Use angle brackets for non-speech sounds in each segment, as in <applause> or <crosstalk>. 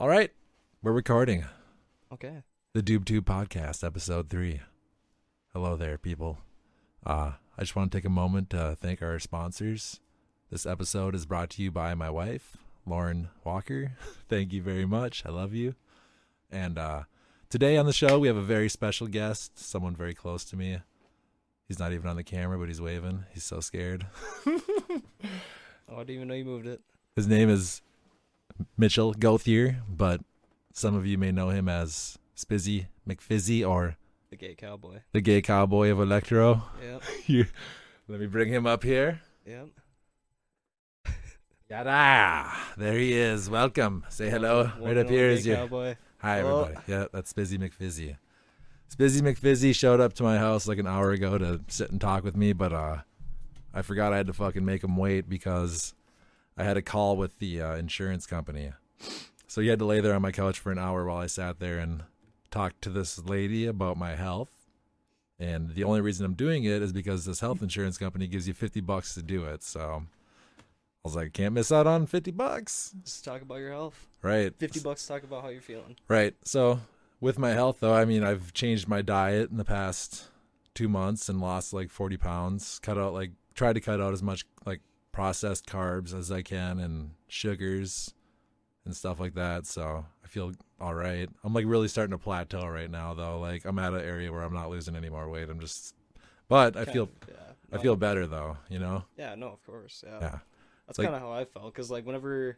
All right, we're recording Okay. the DoobTube podcast, episode three. Hello there, people. Uh, I just want to take a moment to thank our sponsors. This episode is brought to you by my wife, Lauren Walker. <laughs> thank you very much. I love you. And uh, today on the show, we have a very special guest, someone very close to me. He's not even on the camera, but he's waving. He's so scared. <laughs> Oh, I didn't even know you moved it. His name is Mitchell Gothier, but some of you may know him as Spizzy McFizzy or The gay cowboy. the gay cowboy of Electro. Yep. <laughs> You, let me bring him up here. Yep. <laughs> Yada! There he is. Welcome. Say hello. One right up here is you. Cowboy. Hi, Hello. everybody. Yeah, that's Spizzy McFizzy. Spizzy McFizzy showed up to my house like an hour ago to sit and talk with me, but uh, I forgot I had to fucking make him wait because I had a call with the uh, insurance company. So he had to lay there on my couch for an hour while I sat there and talked to this lady about my health. And the only reason I'm doing it is because this health insurance company gives you 50 bucks to do it. So I was like, can't miss out on 50 bucks. Just talk about your health. Right. 50 bucks to talk about how you're feeling. Right. So with my health, though, I mean, I've changed my diet in the past two months and lost like 40 pounds. Cut out like tried to cut out as much like processed carbs as I can and sugars and stuff like that. So I feel all right. I'm like really starting to plateau right now, though. Like I'm at an area where I'm not losing any more weight. I'm just, but I Kind feel of, yeah. I feel better though. You know. Yeah, no, of course. Yeah. Yeah. That's like- kind of how I felt. Because, like, whenever,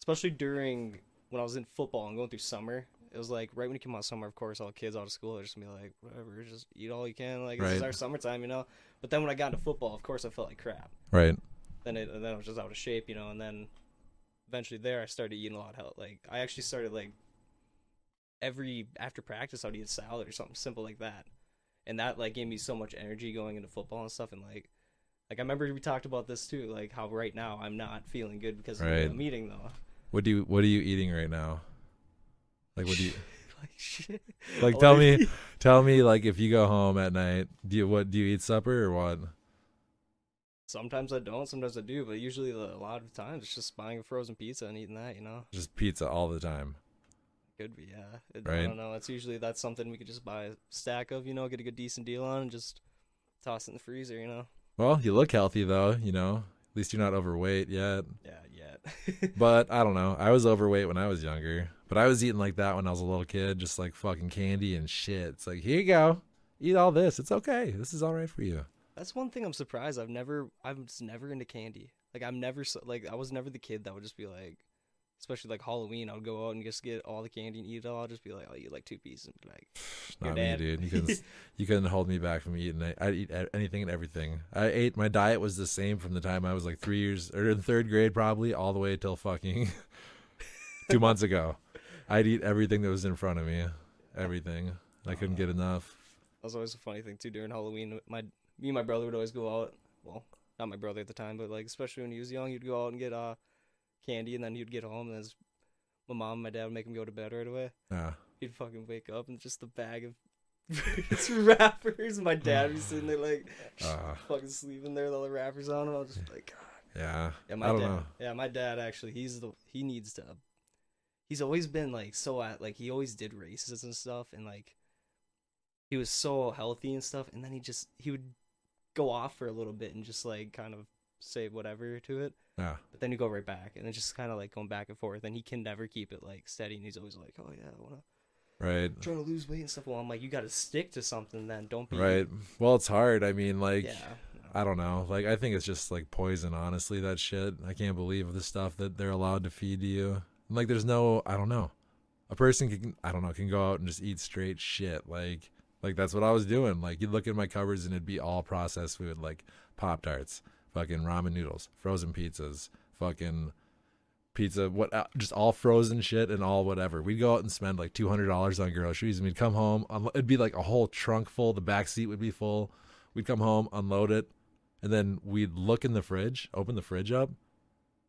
especially during when I was in football and going through summer, it was like right when you come out summer, of course, all kids out of school are just gonna be like, whatever, just eat all you can. Like, this is our summertime, you know? But then when I got into football, of course, I felt like crap. Right. then it and then I was just out of shape, you know, and then eventually there I started eating a lot of health. Like I actually started like every after practice I'd eat a salad or something simple like that. And that like gave me so much energy going into football and stuff and like like I remember we talked about this too, like how right now I'm not feeling good because of Right. the meeting though. What do you What are you eating right now? Like what do you <laughs> like shit. like? Tell me. Tell me, like, if you go home at night, do you what? Do you eat supper or what? Sometimes I don't, sometimes I do, but usually a lot of times it's just buying a frozen pizza and eating that, you know. Just pizza all the time. Could be, yeah. It, Right. I don't know. It's usually that's something we could just buy a stack of, you know, get a good decent deal on, and just toss it in the freezer, you know. Well, you look healthy though. You know, at least you're not overweight yet. Yeah, yeah. <laughs> But I don't know. I was overweight when I was younger, but I was eating like that when I was a little kid, just like fucking candy and shit. It's like here you go, eat all this. It's okay. This is all right for you. that's one thing I'm surprised. I've never, I'm just never into candy. Like I'm never like I was never the kid that would just be like, especially like Halloween. I would go out and just get all the candy and eat it all. I'd just be like, I'll eat like two pieces and be like, Not me, dad. dude. You <laughs> couldn't. you couldn't hold me back from eating. it. I'd eat anything and everything. I ate. My diet was the same from the time I was like three years or in third grade, probably all the way till fucking <laughs> two months ago. I'd eat everything that was in front of me. Everything. I couldn't get enough. that was always a funny thing too. During Halloween, my me and my brother would always go out. Well, not my brother at the time, but like especially when he was young, he'd go out and get uh candy, and then he'd get home, and his, my mom, and my dad would make him go to bed right away. Yeah. He'd fucking wake up and just a bag of <laughs> it's wrappers. My dad would be sitting there like <laughs> Uh, fucking sleeping there with all the wrappers on. And I was just like, God. yeah. Yeah, my dad. know. Yeah, my dad actually. He's the he needs to. He's always been like so at like he always did races and stuff, and like he was so healthy and stuff, and then he just he would go off for a little bit and just like kind of say whatever to it, Yeah. but then you go right back, and then just kind of like going back and forth, and he can never keep it like steady, and he's always like, oh yeah, I wanna Right. trying to lose weight and stuff. Well, I'm like, you got to stick to something then. Don't be Right. Well, it's hard. I mean, like, yeah. I don't know. Like, I think it's just like poison. Honestly, that shit. I can't believe the stuff that they're allowed to feed you. Like, there's no. I don't know. A person can. I don't know. Can go out and just eat straight shit. Like, like that's what I was doing. Like, you'd look in my cupboards and it'd be all processed food, like Pop Tarts, fucking ramen noodles, frozen pizzas, fucking pizza, what? uh, Just all frozen shit and all whatever. We'd go out and spend like two hundred dollars on groceries, and we'd come home. It'd be like a whole trunk full. The back seat would be full. We'd come home, unload it, and then we'd look in the fridge, open the fridge up,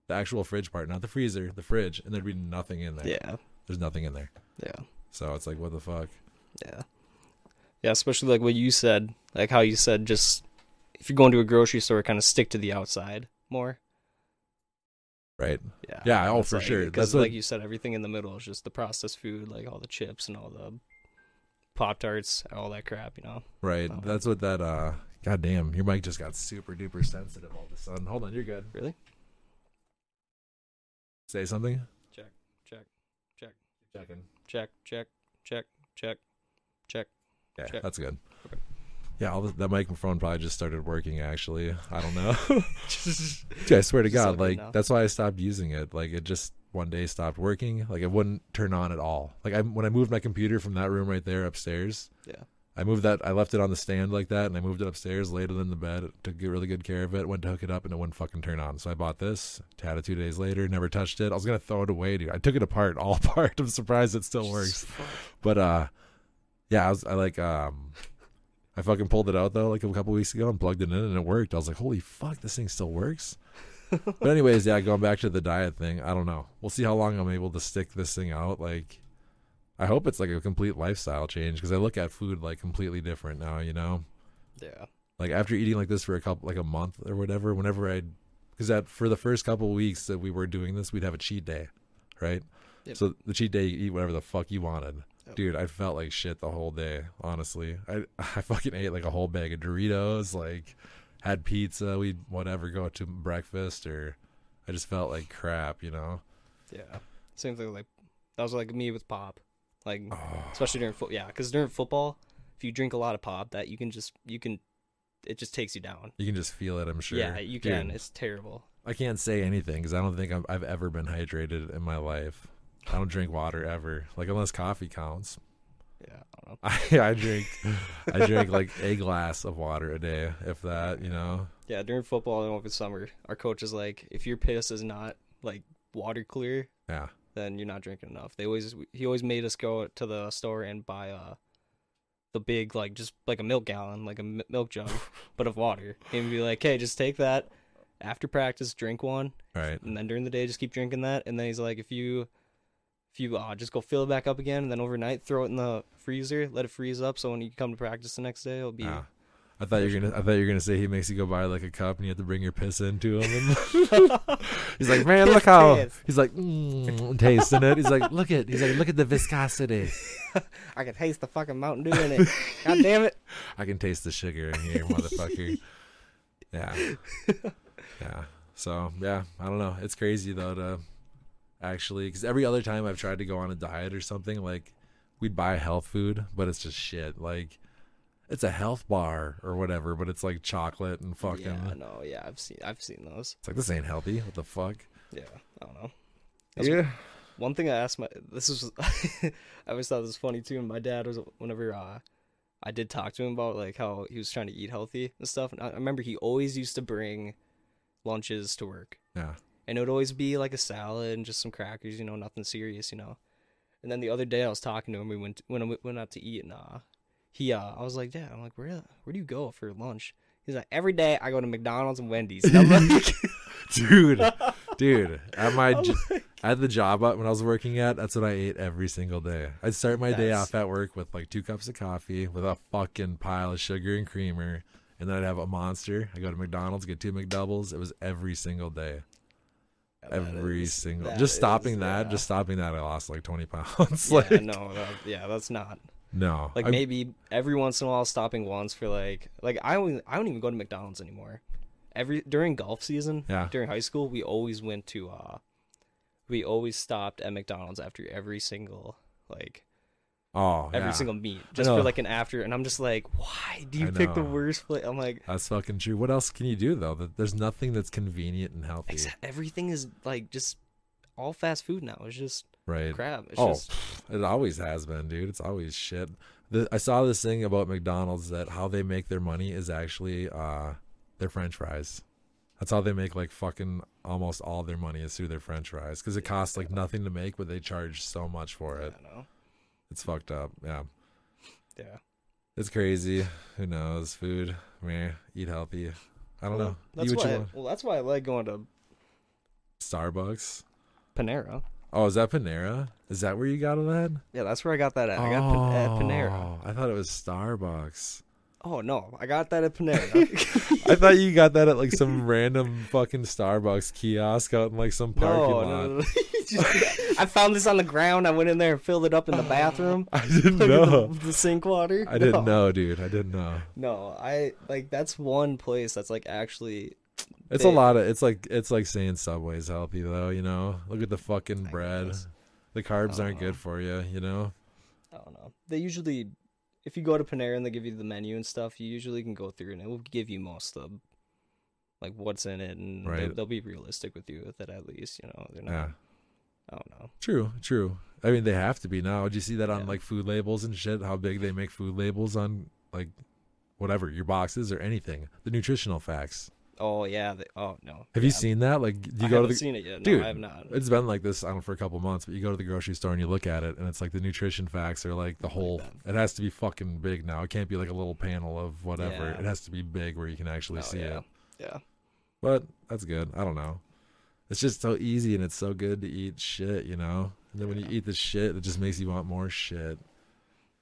the actual fridge part, not the freezer, the fridge, and there'd be nothing in there. Yeah. There's nothing in there. Yeah. So it's like, what the fuck? Yeah. Yeah, especially like what you said, like how you said just if you're going to a grocery store, kind of stick to the outside more. Right. Yeah. Yeah, oh, for like- sure. 'cause That's what- like you said, everything in the middle is just the processed food, like all the chips and all the pop tarts, all that crap. You know. Right. Oh. That's what that uh God damn, your mic just got super duper sensitive all of a sudden. Hold on, you're good. Really? Say something. Check. Check. Check. Checking. Check. Check. Check. Check. Check. Yeah, Check. that's good. Okay. Yeah, all the, that microphone probably just started working. Actually, I don't know. <laughs> Dude, I swear to God, like now. that's why I stopped using it. Like it just one day stopped working. Like it wouldn't turn on at all. Like I when I moved my computer from that room right there upstairs. Yeah. I moved that. I left it on the stand like that, and I moved it upstairs, laid it in the bed, took really good care of it. Went to hook it up, and it wouldn't fucking turn on. So I bought this. Had it two days later. Never touched it. I was gonna throw it away, dude. I took it apart, all <laughs> apart. I'm surprised it still works. But uh, yeah, I was I like um, I fucking pulled it out though like a couple weeks ago and plugged it in and it worked. I was like, holy fuck, this thing still works. <laughs> but anyways, yeah, going back to the diet thing, I don't know. We'll see how long I'm able to stick this thing out. Like, I hope it's like a complete lifestyle change because I look at food like completely different now. You know, Yeah. like after eating like this for a couple like a month or whatever, whenever I, because that for the first couple weeks that we were doing this, we'd have a cheat day, right? Yep. So the cheat day, you eat whatever the fuck you wanted. Dude, I felt like shit the whole day. Honestly, I <laughs> I fucking ate like a whole bag of Doritos, like had pizza, we would whatever go to breakfast, or I just felt like crap, you know. Yeah. Same thing. Like that was like me with pop. Like Oh, especially during foot. Yeah, because during football, if you drink a lot of pop, that you can just you can, it just takes you down. you can just feel it. I'm sure. Yeah, you Dude, can. It's terrible. I can't say anything because I don't think I've, I've ever been hydrated in my life. I don't drink water ever, like unless coffee counts. Yeah, I don't know. <laughs> I, I drink, I drink like a glass of water a day, if that. You know. Yeah, during football and over summer, our coach is like, if your piss is not like water clear, Yeah. Then you're not drinking enough. They always he always made us go to the store and buy uh the big like just like a milk gallon, like a milk jug, <laughs> but of water, and be like, hey, just take that after practice, drink one, right. and then during the day just keep drinking that. And then he's like, if you if you uh just go fill it back up again, and then overnight throw it in the freezer, let it freeze up, so when you come to practice the next day, it'll be Ah. I thought you were gonna. I thought you were gonna say he makes you go buy like a cup and you have to bring your piss into him. And <laughs> he's like, man, look how. piss. He's like, mm, tasting it. He's like, look at. He's like, look at the viscosity. <laughs> I can taste the fucking Mountain Dew in it. God damn it. <laughs> I can taste the sugar in here, motherfucker. Yeah. Yeah. So yeah, I don't know. It's crazy though to actually because every other time I've tried to go on a diet or something, like we'd buy health food, but it's just shit. Like it's a health bar or whatever, but it's like chocolate and fucking. Yeah, no, yeah, I've seen I've seen those. It's like this ain't healthy. What the fuck? Yeah, I don't know. That's yeah. One thing I asked my this was <laughs> I always thought this was funny too. And my dad was whenever uh, I did talk to him about like how he was trying to eat healthy and stuff. And I I remember he always used to bring lunches to work, Yeah. and it would always be like a salad and just some crackers, you know, nothing serious, you know. And then the other day I was talking to him. We went when I went out to eat, and uh, he uh, I was like, Dad, I'm like, where where do you go for lunch? He's like, every day I go to McDonald's and Wendy's. And I'm <laughs> like, <laughs> dude, dude, at my <laughs> I'm j- like- at the job when I was working at, that's what I ate every single day. I'd start my day off at work with like two cups of coffee with a fucking pile of sugar and creamer, and then I'd have a monster. I go to McDonald's, get two McDoubles. It was every single day, that every is- single. Just is, stopping that, yeah. just stopping that, I lost like twenty pounds. yeah, like no, that, yeah, that's not no, like I- maybe every once in a while stopping once for like like I don't I don't even go to McDonald's anymore. Every during golf season, Yeah. during high school, we always went to uh, we always stopped at McDonald's after every single like oh every yeah. single meet just for like an after, and I'm just like, why do you I pick the worst place? I'm like, That's fucking true. What else can you do though? That there's nothing that's convenient and healthy, everything is like just all fast food now. It's just right? crap. It's Oh, just It always has been, dude. It's always shit. The, I saw this thing about McDonald's that how they make their money is actually uh, their French fries. That's how they make like fucking almost all their money is through their French fries because it costs like nothing to make, but they charge so much for it. don't know. It's fucked up. Yeah, Yeah. it's crazy. Who knows? Food, man. Eat healthy. I don't Well, know. That's why. I, well, that's why I like going to starbucks Panera. Oh, is that Panera? Is that where you got it at? Yeah, that's where I got that at. I got Pan- at oh, Panera. Oh, I thought it was Starbucks. Oh no, I got that at Panera. <laughs> <laughs> I thought you got that at like some random fucking Starbucks kiosk out in like some parking no, lot. no, no. <laughs> I found this on the ground. I went in there and filled it up in the bathroom. I didn't know. the, the sink water. I didn't know, dude. I didn't know. No, I like that's one place that's like actually It's a lot of. It's like it's like saying Subway's healthy though. You know, look at the fucking I bread. guess. The carbs aren't Uh, good for you. You know. I don't know. They usually, if you go to Panera and they give you the menu and stuff, you usually can go through and it will give you most of, like what's in it, and they'll, they'll be realistic with you with it at least. You know, they're not. Yeah. I don't know. True. True. I mean, they have to be now. Did you see that on Yeah. like food labels and shit? How big they make food labels on like whatever your boxes or anything. The nutritional facts. Oh yeah. They, oh no. Have you seen that? Like, do you I go to haven't the seen it yet. No, Dude, I have not. It's been like this, I don't know, for a couple months, but you go to the grocery store and you look at it, and it's like the nutrition facts are like the whole. It has to be fucking big now. It can't be like a little panel of whatever. Yeah. It has to be big where you can actually Oh, see yeah. it. Yeah. But that's good. I don't know. It's just so easy and it's so good to eat shit, you know? And then when you eat the shit, it just makes you want more shit.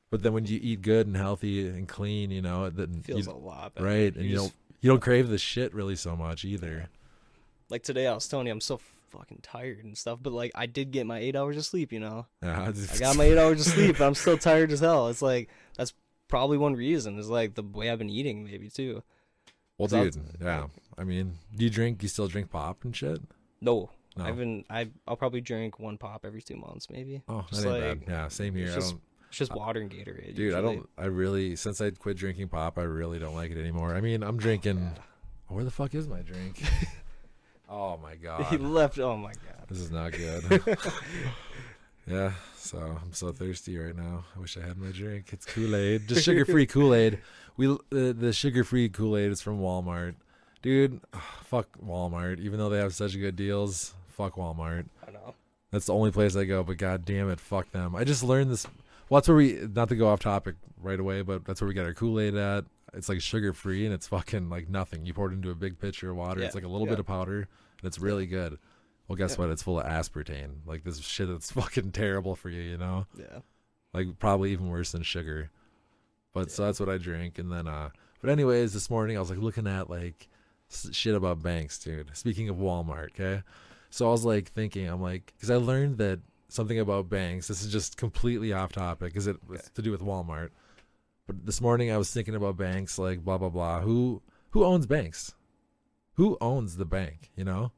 But then when you eat good and healthy and clean, you know, then Feels you, a lot better. right, and you don't you don't crave the shit really so much either. like today. I was telling you I'm so fucking tired and stuff, but like I did get my eight hours of sleep. You know, <laughs> Yeah, I got my eight hours of sleep, <laughs> but I'm still tired as hell. It's like that's probably one reason. Is like the way I've been eating, maybe too. Well, 'Cause I was- dude, yeah. I mean, do you drink? You still drink pop and shit? No, No. I've been I I'll probably drink one pop every two months, maybe. Oh, that Just ain't like- bad. Yeah, same here. I just- don't, It's just water and Gatorade. dude. I don't. I really since I quit drinking pop, I really don't like it anymore. I mean, I'm <sighs> drinking. Yeah. Where the fuck is my drink? <laughs> oh my <laughs> god. He left. Oh my god. this is not good. <laughs> yeah, so I'm so thirsty right now. I wish I had my drink. It's Kool Aid, just sugar free Kool Aid. We uh, the sugar free Kool Aid is from Walmart, dude. fuck Walmart. Even though they have such good deals, fuck Walmart. I know. That's the only place I go, but god damn it, fuck them. I just learned this. Well, that's where we, not to go off topic right away, but that's where we get our Kool Aid at. It's like sugar free and it's fucking like nothing. You pour it into a big pitcher of water. it's like a little yeah. bit of powder and it's really good. Well, guess Yeah. what? It's full of aspartame. Like this shit that's <laughs> fucking terrible for you, you know? Yeah. Like probably even worse than sugar. But so that's what I drink. And then, uh, but anyways, this morning I was like looking at like shit about banks, dude. Speaking of Walmart, okay? So I was like thinking, I'm like, because I learned that something about banks. This is just completely off topic because it was Okay. to do with Walmart. But this morning I was thinking about banks, like blah blah blah. Who who owns banks? Who owns the bank? You know,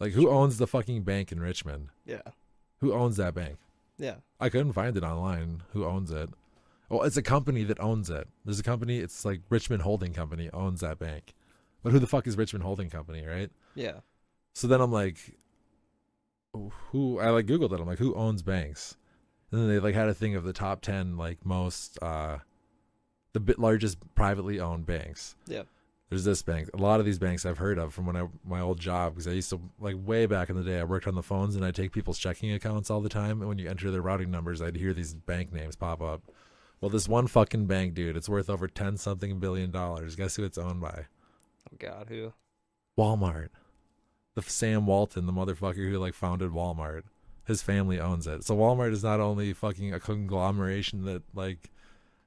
like who owns the fucking bank in Richmond? Yeah. Who owns that bank? Yeah. I couldn't find it online. Who owns it? Well, it's a company that owns it. There's a company. It's like Richmond Holding Company owns that bank. But who the fuck is Richmond Holding Company, right? Yeah. So then I'm like, who? I like Googled it. I'm like, who owns banks? And then they like had a thing of the top ten like most, uh the bit largest privately owned banks. Yeah. There's this bank. A lot of these banks I've heard of from when I my old job because I used to like way back in the day. I worked on the phones and I take people's checking accounts all the time. And when you enter their routing numbers, I'd hear these bank names pop up. Well, this one fucking bank, dude, it's worth over ten something billion dollars. Guess who it's owned by? Oh God, who? Walmart. The Sam Walton, the motherfucker who like founded Walmart. His family owns it. So Walmart is not only fucking a conglomeration that like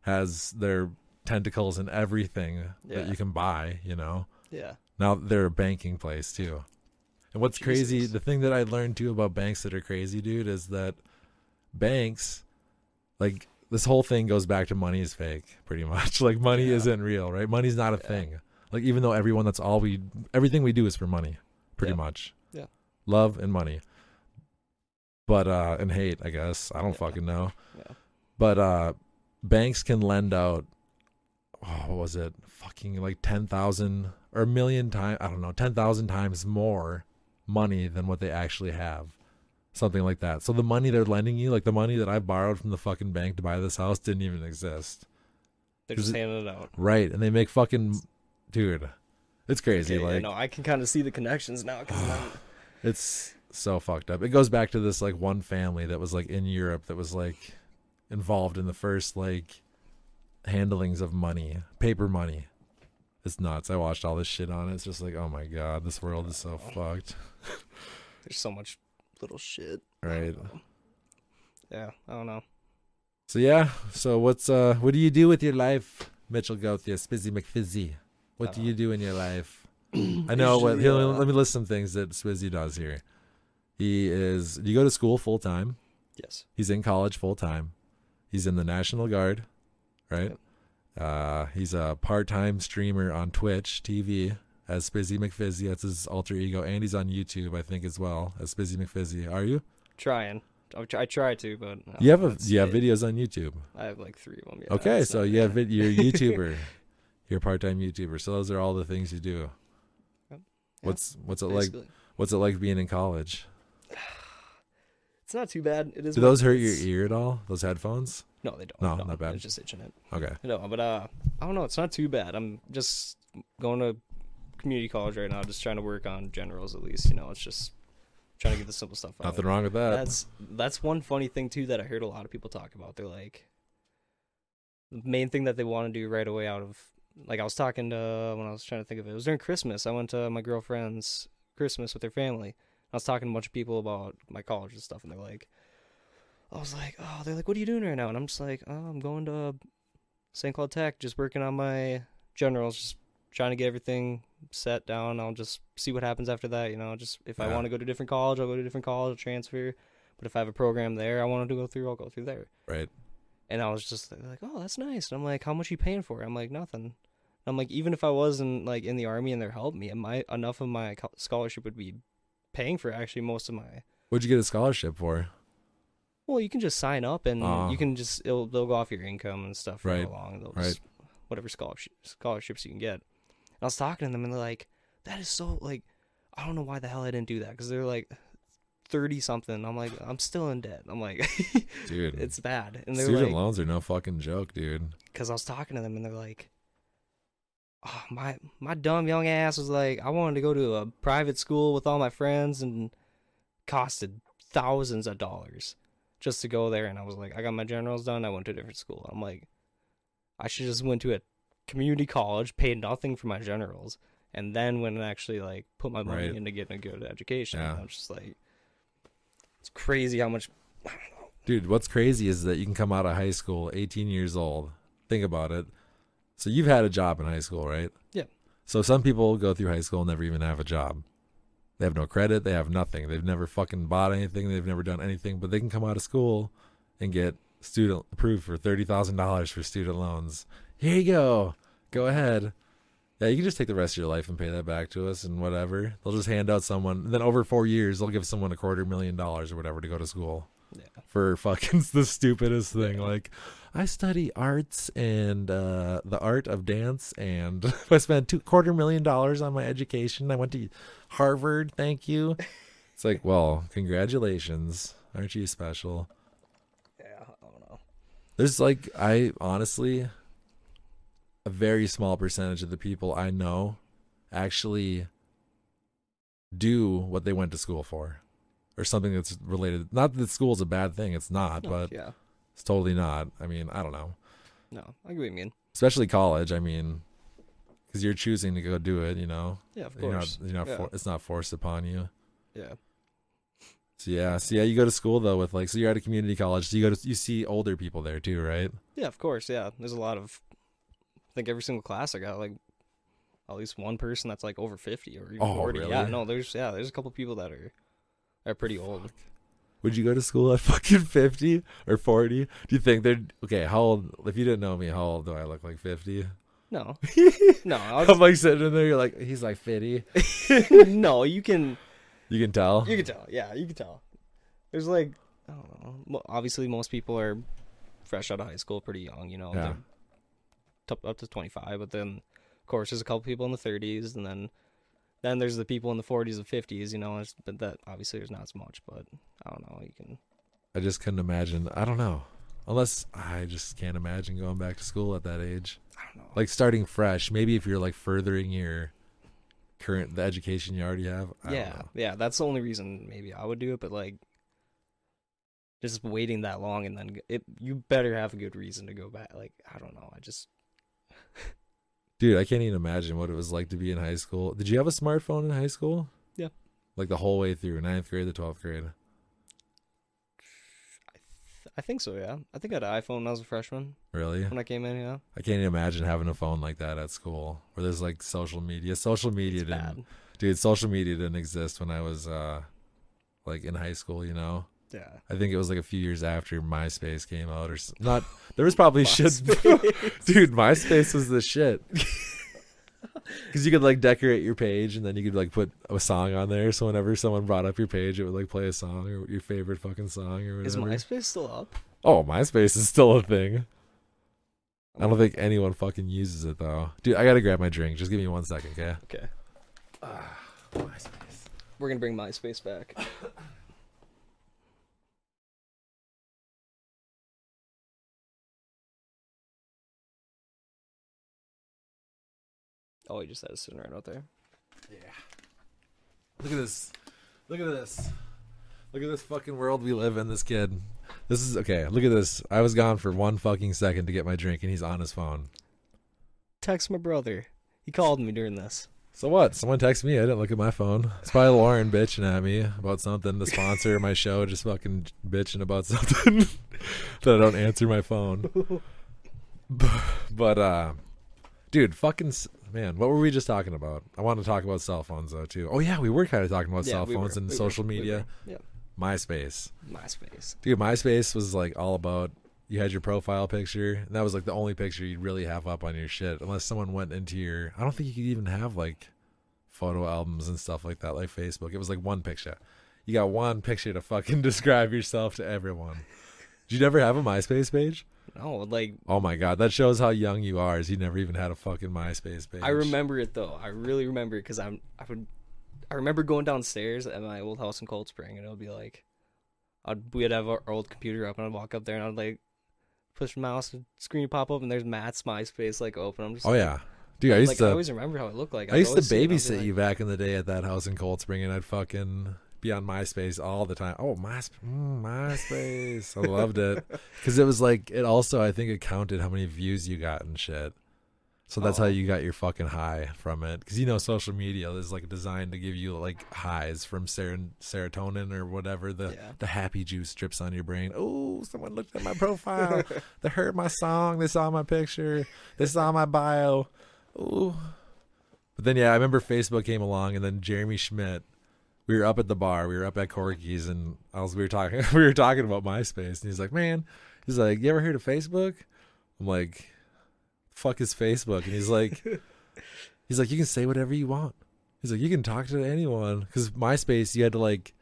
has their tentacles in everything that you can buy, you know. Yeah. Now they're a banking place too. And what's crazy, the thing that I learned too about banks that are crazy, dude, is that banks like this whole thing goes back to money is fake, pretty much. <laughs> Like money Yeah. isn't real, right? Money's not a Yeah. thing. Like even though everyone that's all we everything we do is for money, pretty Yeah. much. Yeah. Love and money. But uh and hate, I guess. I don't Yeah. fucking know. Yeah. But uh banks can lend out oh, what was it? Fucking like 10,000 or a million times, I don't know, 10,000 times more money than what they actually have. Something like that. So the money they're lending you, like the money that I borrowed from the fucking bank to buy this house didn't even exist. They're just handing it out. Right. And they make fucking dude. It's crazy Okay, yeah, like no, I can kind of see the connections now <sighs> It's so fucked up. It goes back to this like one family that was like in Europe that was like involved in the first like handlings of money, paper money. It's nuts. I watched all this shit on it. It's just like, oh my god, this world is so fucked. <laughs> there's so much little shit. Right. Yeah, I don't know. So yeah. So what's uh what do you do with your life? Mitchell Gothia, Spizzy McFizzy. What do Uh, you do in your life? <clears throat> I know what. Here, uh, let me list some things that Spizzy does here. He is. Do you go to school full time? Yes. He's in college full time. He's in the National Guard, right? Uh, he's a part-time streamer on Twitch TV as Spizzy McFizzy. That's his alter ego, and he's on YouTube, I think, as well as Spizzy McFizzy. Are you? Trying. I try, to, but no, you have a it's- you have videos on YouTube. I have like three of them. Yeah, okay, so not- you have you're a YouTuber. <laughs> you're a part-time YouTuber. So those are all the things you do. What's what's it like? What's it like being in college? <sighs> It's not too bad. It is. Do those hurt your ear at all? Those headphones? No, they don't. No, not bad. It's just itching it. Okay. No, but uh, I don't know. It's not too bad. I'm just going to community college right now, just trying to work on generals at least. You know, it's just trying to get the simple stuff out. Nothing wrong with that. That's that's one funny thing too that I heard a lot of people talk about. They're like, the main thing that they want to do right away out of like I was talking to when I was trying to think of it. It was during Christmas. I went to my girlfriend's Christmas with her family. I was talking to a bunch of people about my college and stuff, and they're like, I was like, oh, they're like, what are you doing right now? And I'm just like, oh, I'm going to St. Cloud Tech, just working on my generals, just trying to get everything set down. I'll just see what happens after that. You know, just if I want to go to a different college, I'll go to a different college, I'll transfer. But if I have a program there I wanted to go through, I'll go through there. right. And I was just like, oh, that's nice. And I'm like, how much are you paying for it? I'm like, nothing. And I'm like, even if I wasn't like in the army and they're helping me, my enough of my scholarship would be paying for actually most of my. What'd you get a scholarship for? Well, you can just sign up and Ah. you can just it'll they'll go off your income and stuff right, along. They'll right. just whatever scholarship scholarships you can get. And I was talking to them and they're like, that is so like, I don't know why the hell I didn't do that because they're like. 30 something. I'm like, I'm still in debt. I'm like, <laughs> Dude. it's bad. And they're Student like, loans are no fucking joke, dude. because I was talking to them and they're like, oh, my my dumb young ass was like, I wanted to go to a private school with all my friends and costed thousands of dollars just to go there. And I was like, I got my generals done. I went to a different school. I'm like, I should just went to a community college, paid nothing for my generals, and then when and actually like put my money Right. into getting a good education. Yeah. I was just like, it's crazy how much. Dude, what's crazy is that you can come out of high school 18 years old. Think about it. So you've had a job in high school, right? Yeah. So some people go through high school and never even have a job. They have no credit, they have nothing. They've never fucking bought anything, they've never done anything, but they can come out of school and get student approved for $30,000 for student loans. Here you go. Go ahead. Yeah, you can just take the rest of your life and pay that back to us and whatever. They'll just hand out someone. Then over 4 years, they'll give someone a quarter million dollars or whatever to go to school Yeah. for fucking <laughs> the stupidest thing. Like, I study arts and uh, the art of dance, and <laughs> I spent two quarter million dollars on my education. I went to Harvard. Thank you. It's like, well, congratulations. Aren't you special? Yeah. I don't know. There's like, I honestly, a very small percentage of the people I know actually do what they went to school for. Or something that's related. Not that school's a bad thing. It's not, No, but yeah. it's totally not. I mean, I don't know. No, I agree. what you mean. Especially college. I mean, because you're choosing to go do it. You know, Yeah, of you're not, course. you're not yeah. for, it's not forced upon you. yeah. So yeah, so yeah, you go to school though with like, so you're at a community college. So you go to you see older people there too, right? Yeah, of course. Yeah, there's a lot of. I think every single class I got like at least one person that's like over fifty or even Oh, forty. Yeah, no, there's yeah, there's a couple people that are are pretty old. Would you go to school at <laughs> fucking fifty or forty? Do you think they're okay? How old? If you didn't know me, how old do I look like fifty? No, <laughs> no, I I'm like sitting in there. You're like, he's like fifty. <laughs> no. You can You can tell. you can tell. Yeah, you can tell. There's like I don't know. Obviously, most people are fresh out of high school, pretty young. You know, Yeah. They're up to twenty five. But then, of course, there's a couple people in the thirties, and then then there's the people in the forties and fifties. You know, it's- but that obviously there's not as much. But I don't know. You can. I just couldn't imagine. I don't know. Unless I just can't imagine going back to school at that age. I don't know. Like starting fresh. Maybe if you're like furthering your current the education you already have. I don't yeah, know. yeah. That's the only reason maybe I would do it. But like, just waiting that long and then it, you better have a good reason to go back. Like, I don't know. I just Dude, I can't even imagine what it was like to be in high school. Did you have a smartphone in high school? Yeah. Like the whole way through, ninth grade to twelfth grade. I I think so. Yeah, I think I had an iPhone when I was a freshman Really? when I came in. Yeah, I can't even imagine having a phone like that at school where there's like social media. Social media it's didn't bad. dude, social media didn't exist when I was uh like in high school, you know. Yeah. I think it was like a few years after MySpace came out or s- not there was probably shit <laughs> dude, MySpace was the shit. <laughs> Cuz you could like decorate your page and then you could like put a song on there so whenever someone brought up your page it would like play a song or your favorite fucking song or whatever. Is whatever. MySpace still up? oh, MySpace is still a thing. I don't think anyone fucking uses it though. Dude, I gotta grab my drink. Just give me one second, okay? Okay, ah, MySpace. we're gonna bring MySpace back. <laughs> Oh, he just had it sitting right out there. Yeah. Look at this. Look at this. Look at this fucking world we live in, this kid. This is okay. Look at this. I was gone for one fucking second to get my drink and he's on his phone. Text my brother. He called me during this. So what? Someone texted me. I didn't look at my phone. It's probably Lauren <laughs> bitching at me about something. The sponsor of my show just fucking bitching about <laughs> something that I don't answer my phone. <laughs> But uh, dude, fucking s- man, what were we just talking about? I want to talk about cell phones though too. Oh yeah, we were kind of talking about Yeah, cell we phones were, and we social we media. were. Yeah. MySpace, MySpace. dude. MySpace was like all about you had your profile picture, and that was like the only picture you'd really have up on your shit, unless someone went into your. I don't think you could even have like photo albums and stuff like that, like Facebook. It was like one picture. You got one picture to fucking <laughs> describe yourself to everyone. Did you never have a MySpace page? No, like Oh my god, that shows how young you are. Is he never even had a fucking MySpace page? I remember it though. I really remember it because I'm I would I remember going downstairs at my old house in Cold Spring and it would be like I'd we'd have our old computer up and I'd walk up there and I'd like push the mouse and screen pop up and there's Matt's MySpace like open. I'm just Oh like, yeah, dude. I used like to. I always remember how it looked like. I I'd used to always see it and I'd be babysit like, you back in the day at that house in Cold Spring, and I'd fucking be on MySpace all the time. Oh, My, mm, MySpace. I loved it <laughs> because it was like it also. I think it counted how many views you got and shit. So that's how Oh. you got your fucking high from it. Because you know, social media is like designed to give you like highs from ser- serotonin or whatever the Yeah. the happy juice drips on your brain. Oh, someone looked at my profile. <laughs> they heard my song. They saw my picture. They saw my bio. Ooh. But then yeah, I remember Facebook came along, and then Jeremy Schmidt. We were up at the bar. We were up at Corky's, and I was we were talking. <laughs> We were talking about MySpace, and he's like, "Man, he's like, you ever heard of Facebook?" I'm like, "Fuck is Facebook?" And he's like, <laughs> "He's like, you can say whatever you want." He's like, "You can talk to anyone," because MySpace, you had to like.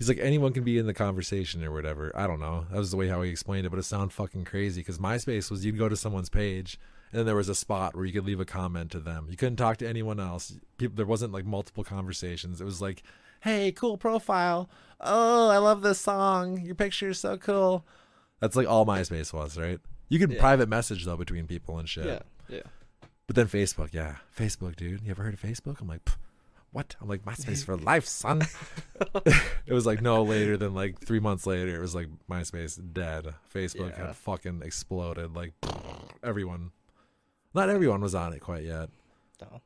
He's like anyone can be in the conversation or whatever. I don't know. That was the way how he explained it, but it sounded fucking crazy because MySpace was you'd go to someone's page and then there was a spot where you could leave a comment to them. You couldn't talk to anyone else. People, there wasn't like multiple conversations. It was like, "Hey, cool profile. Oh, I love this song. Your picture is so cool." That's like all MySpace was, right? You could Yeah. private message though between people and shit. Yeah, yeah. But then Facebook, yeah, Facebook, dude. You ever heard of Facebook? I'm like, "Pff, what? I'm like MySpace for life, son. <laughs> <laughs> it was like no later than like three months later. It was like MySpace dead. Facebook Yeah. had fucking exploded. Like everyone, not everyone was on it quite yet. No.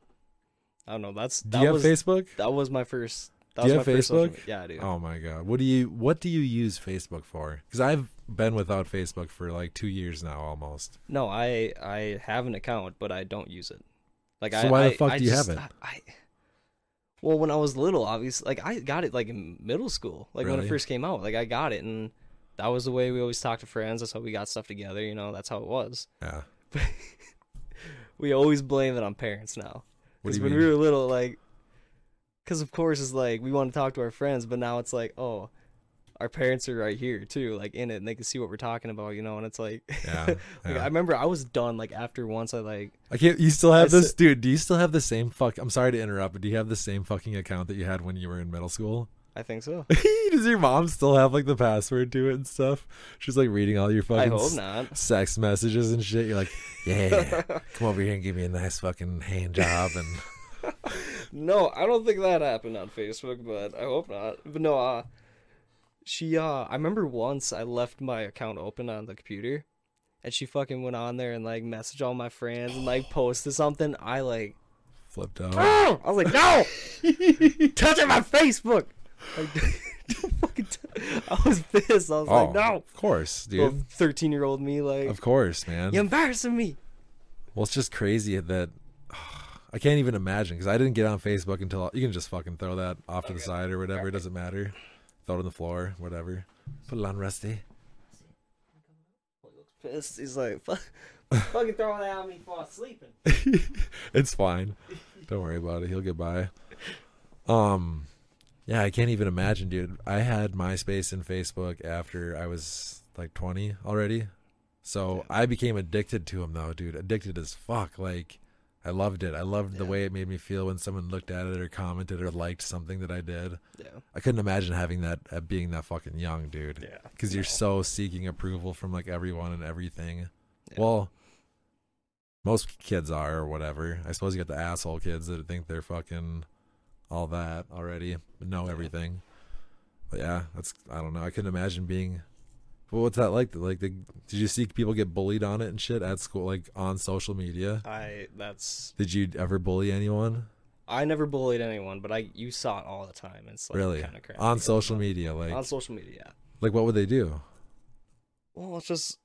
I don't know. That's Do that you have Facebook? that was my first. That Do you was have my Facebook? Yeah, I do. Oh my god, what do you what do you use Facebook for? Because I've been without Facebook for like two years now, almost. No, I I have an account, but I don't use it. Like So I, why the fuck I do you have it? I, well, when I was little, obviously, like I got it like in middle school, like when it first came out. Like I got it, and that was the way we always talked to friends. That's how we got stuff together. You know, that's how it was. Yeah. <laughs> We always blame it on parents now. Because when mean? we were little, like, because of course it's like we want to talk to our friends, but now it's like, oh, our parents are right here too, like in it, and they can see what we're talking about, you know. And it's like, Yeah, <laughs> like yeah. I remember I was done like after once I like I can't. You still have I this, said- dude? Do you still have the same fuck? I'm sorry to interrupt, but do you have the same fucking account that you had when you were in middle school? I think so. <laughs> Does your mom still have like the password to it and stuff? She's like reading all your fucking I hope not. sex messages and shit. You're like, <laughs> yeah, come over here and give me a nice fucking hand job and <laughs> No, I don't think that happened on Facebook, but I hope not. But no, uh she uh I remember once I left my account open on the computer and she fucking went on there and like messaged all my friends and like posted something. I like flipped out. I was like, no! Touching my Facebook! Like, <laughs> don't fucking t- I was pissed. I was oh, like, no. of course, dude. Thirteen year old me, like, Of course, man. you're embarrassing me. Well, it's just crazy that <sighs> I can't even imagine because I didn't get on Facebook until you can just fucking throw that off to the side or whatever. It doesn't matter. Throw it on the floor, whatever. Put it on Rusty. He looks Pissed. He's like, fuck, <laughs> fucking throw that on me while I'm sleeping. <laughs> it's fine. Don't worry about it. He'll get by. Um, yeah, I can't even imagine, dude. I had MySpace and Facebook after I was like 20 already. So I became addicted to them, though, dude. Addicted as fuck. Like, I loved it. I loved the way it made me feel when someone looked at it or commented or liked something that I did. Yeah. I couldn't imagine having that at being that fucking young, dude. Yeah. Because you're No. so seeking approval from like everyone and everything. Yeah. Well, most kids are or whatever. I suppose you got the asshole kids that think they're fucking all that already, know everything. But yeah, that's I don't know. I couldn't imagine being. Well, what's that like? Like, the, did you see people get bullied on it and shit at school, like on social media? I that's Did you ever bully anyone? I never bullied anyone, but I you saw it all the time. It's like really? kind of crazy. On social media, like, on social media. like what would they do? Well, it's just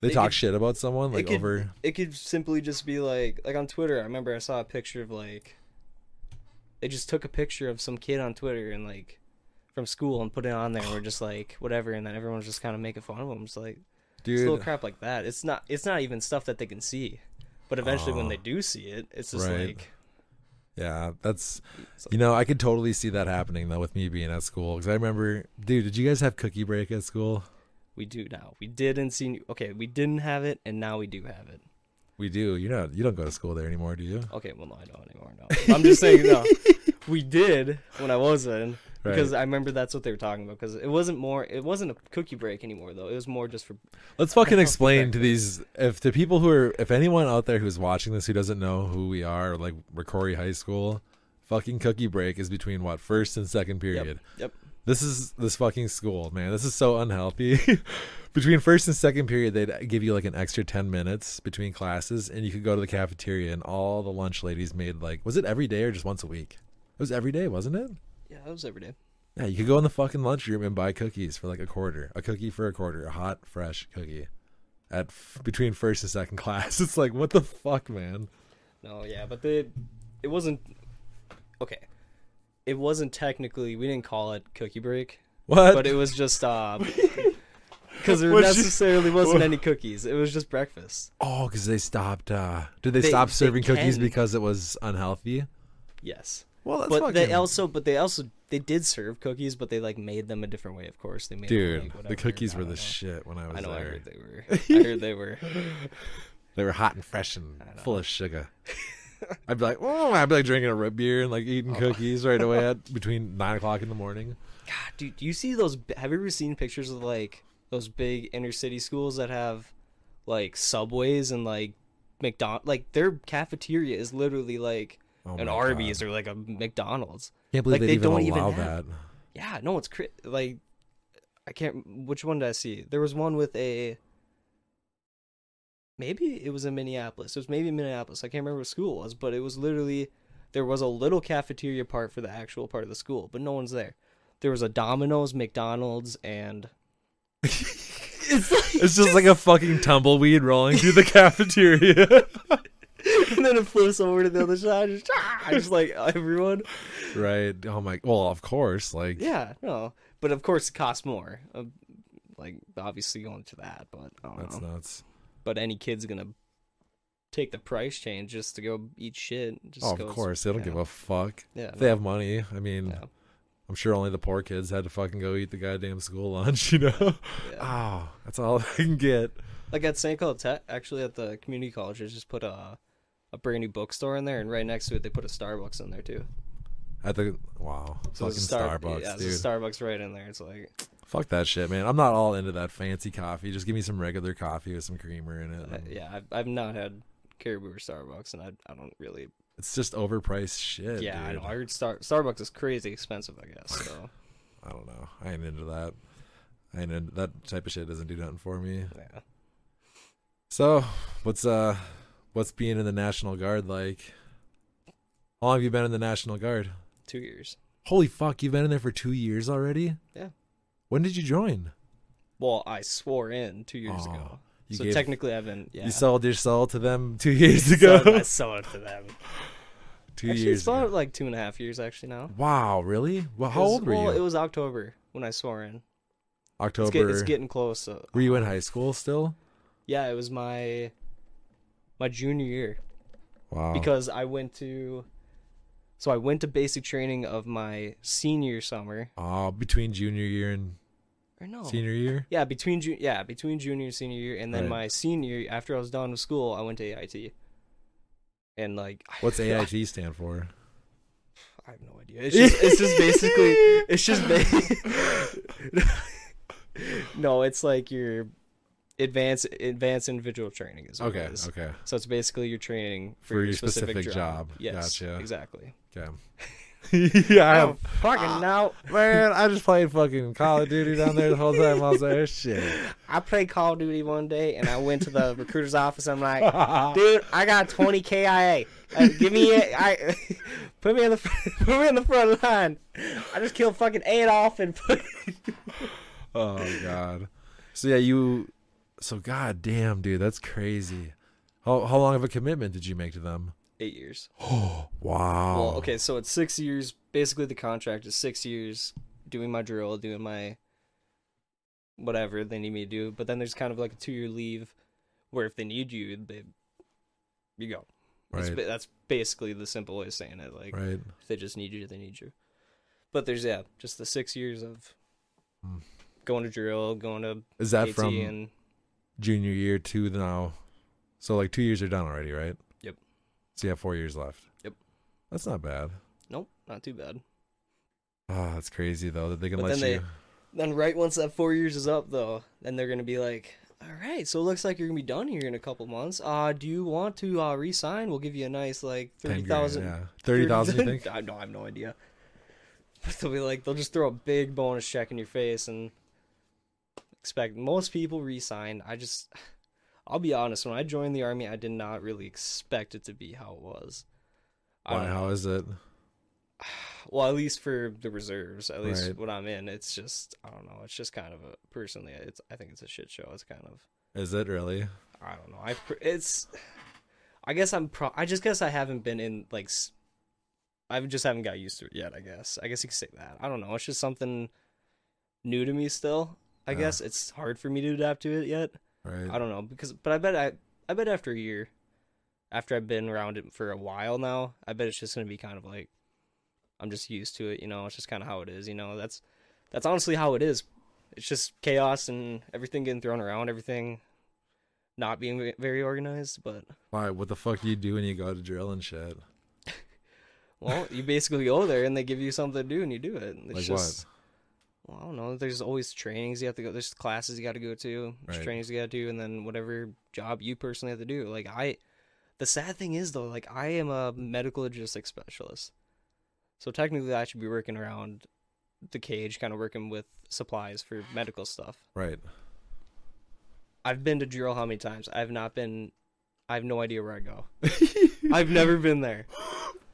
They It talk could- shit about someone, it like could- over. it could simply just be like like on Twitter. I remember I saw a picture of like they just took a picture of some kid on Twitter and like from school and put it on there and we're just like whatever and then everyone's just kind of making fun of them. It's like it's Dude, little crap like that. It's not it's not even stuff that they can see. But eventually when Oh. they do see it, it's just Right. like yeah, that's You know, I could totally see that happening though with me being at school because I remember, dude. Did you guys have cookie break at school? we do now. We didn't see okay, we didn't have it and now we do have it. We do. You know, you don't go to school there anymore, do you? Okay, well no, I don't anymore. No, I'm just saying no. <laughs> We did when I was in Right. because I remember that's what they were talking about. Because it wasn't more, it wasn't a cookie break anymore though. It was more just for Let's fucking <laughs> explain to these if to people who are if anyone out there who's watching this who doesn't know who we are, like Rocori High School, fucking cookie break is between what first and second period. yep. This is this fucking school, man. This is so unhealthy. <laughs> between first and second period, they'd give you like an extra ten minutes between classes, and you could go to the cafeteria, and all the lunch ladies made like was it every day or just once a week? It was every day, wasn't it? yeah, it was every day. Yeah, you could go in the fucking lunchroom and buy cookies for like a quarter, a cookie for a quarter, a hot, fresh cookie, at f- between first and second <laughs> class. It's like what the fuck, man. No, yeah, but they, it wasn't okay. It wasn't technically we didn't call it cookie break, What? but it was just uh <laughs> because there you- necessarily wasn't any cookies. It was just breakfast. oh, because they stopped. uh Did they, They- stop they serving cookies can. because it was unhealthy? Yes. Well, that's but fucking. they also but they also they did serve cookies but they like made them a different way of course they made them, Dude, like, the cookies were the know. shit when I was i know i heard they were <laughs> i heard they were They were hot and fresh and full of sugar. <laughs> I'd be like, oh, I'd be like drinking a root beer and like eating Oh. cookies right away at between nine o'clock in the morning. god dude do you see those have you ever seen pictures of like those big inner city schools that have like subways and like mcdonald like their cafeteria is literally like Oh an arby's God. or like a mcdonald's. Can't believe like, they even don't even allow have- that. yeah no it's cri- like i can't which one did i see? There was one with a maybe it was in minneapolis. It was maybe in minneapolis. I can't remember what school it was but it was literally there was a little cafeteria part for the actual part of the school but no one's there. There was a domino's mcdonald's and it's like, It's just like a fucking tumbleweed rolling through the <laughs> cafeteria. and then it flips over to the other side just, ah, just like everyone right. Oh my. Well, of course. Like. yeah no but of course it costs more uh, like obviously going to that but I don't That's know. nuts. but any kid's gonna take the price change just to go eat shit. Just Oh, of goes- course. They don't yeah. give a fuck. Yeah, If they have money. I mean, I'm sure only the poor kids had to fucking go eat the goddamn school lunch, <laughs> you know? yeah. Oh, that's all <laughs> I can get. Like at St. Cloud Tech, actually at the community college, they just put a a brand new bookstore in there, and right next to it, they put a Starbucks in there too. At the wow, So fucking a Star- Starbucks, yeah, dude. Starbucks right in there. It's like, <tsk> Fuck that shit, man. I'm not all into that fancy coffee. Just give me some regular coffee with some creamer in it. uh, yeah, I've, I've not had Caribou or Starbucks, and I I don't really. It's just overpriced shit. yeah, I know. I heard Star Starbucks is crazy expensive. I guess so. <laughs> I don't know. I ain't into that. I ain't into that type of shit. Doesn't do nothing for me. Yeah. So, what's uh, what's being in the National Guard like? How long have you been in the National Guard? Two years. Holy fuck, you've been in there for two years already? Yeah. When did you join? Well, I swore in two years Oh, ago. You so gave- technically, I've been. Yeah. you sold your soul to them <laughs> two years ago. I sold it to them. two actually, years it's about ago. like two and a half years actually now. Wow, really? Well, how old were well, you? It was October when I swore in. October. It's, get, it's getting close. So. were you in um, high school still? Yeah, it was my my junior year Wow. because I went to. So I went to basic training of my senior summer. oh, between junior year and Or no. senior year. Yeah, between ju- yeah between junior and senior year, and then Right. my senior after I was done with school, I went to AIT. And like, What's AIT stand for? I have no idea. It's just it's just basically <laughs> it's just ba- <laughs> no, it's like your advanced advanced individual training is what Okay, it is. okay, So it's basically your training for, For your your specific, specific job. job. Yes, Gotcha. exactly. okay. <laughs> yeah, I Oh, have, fucking now. <laughs> man. I just played fucking Call of Duty down there the whole time. I was there. Shit. <laughs> I played Call of Duty one day, and I went to the recruiter's office. I'm like, dude, I got 20 KIA. Uh, give me it. I put me in the put me in the front line. I just killed fucking Adolf and put. Oh god. So yeah, you. So god damn, dude, that's crazy. How how long of a commitment did you make to them? Eight years. Oh <gasps> wow. Well, okay, so it's six years. Basically, the contract is six years doing my drill, doing my whatever they need me to do. But then there's kind of like a two year leave where if they need you, they you go. That's, Right. ba- that's basically the simple way of saying it. Like Right. if they just need you, they need you. But there's yeah, just the six years of Hmm. going to drill, going to Is that AT, from and junior year to now? So like two years are done already, right? So you have four years left. Yep. That's not bad. nope, not too bad. Oh, that's crazy though that they can But let then you. Then right once that four years is up, though, then they're gonna be like, "All right, so it looks like you're gonna be done here in a couple months. Uh, do you want to uh, resign? We'll give you a nice like 10 thirty thousand. Yeah. Thirty thousand. You think? <laughs> I no, I have no idea. But <laughs> they'll be like, they'll just throw a big bonus check in your face and expect most people resign. I just, I'll be honest. When I joined the army, I did not really expect it to be how it was. Why? How is it? <sighs> Well, at least for the reserves, at least Right. when I'm in, it's just I don't know. It's just kind of a personally, it's I think it's a shit show. It's kind of Is it really? I don't know. I it's I guess I'm pro. I just guess I haven't been in like I just haven't got used to it yet. I guess I guess you could say that. I don't know. It's just something new to me still. I Yeah. guess it's hard for me to adapt to it yet. Right. I don't know because but I bet I I bet after a year, after I've been around it for a while now, I bet it's just gonna be kind of like I'm just used to it. You know, it's just kind of how it is. You know, that's that's honestly how it is. It's just chaos and everything getting thrown around, everything not being very organized. But Why? What the fuck do you do when you go to drill and shit? <laughs> well, you basically go there and they give you something to do and you do it. It's Like just, Well, I don't know. There's always trainings you have to go. There's classes you got to go to. There's Right. trainings you got to do, and then whatever job you personally have to do. Like I, the sad thing is though, like I am a medical logistics specialist, so technically I should be working around the cage, kind of working with supplies for medical stuff. Right. I've been to drill how many times? I've not been. I have no idea where I go. <laughs> I've never been there. <laughs>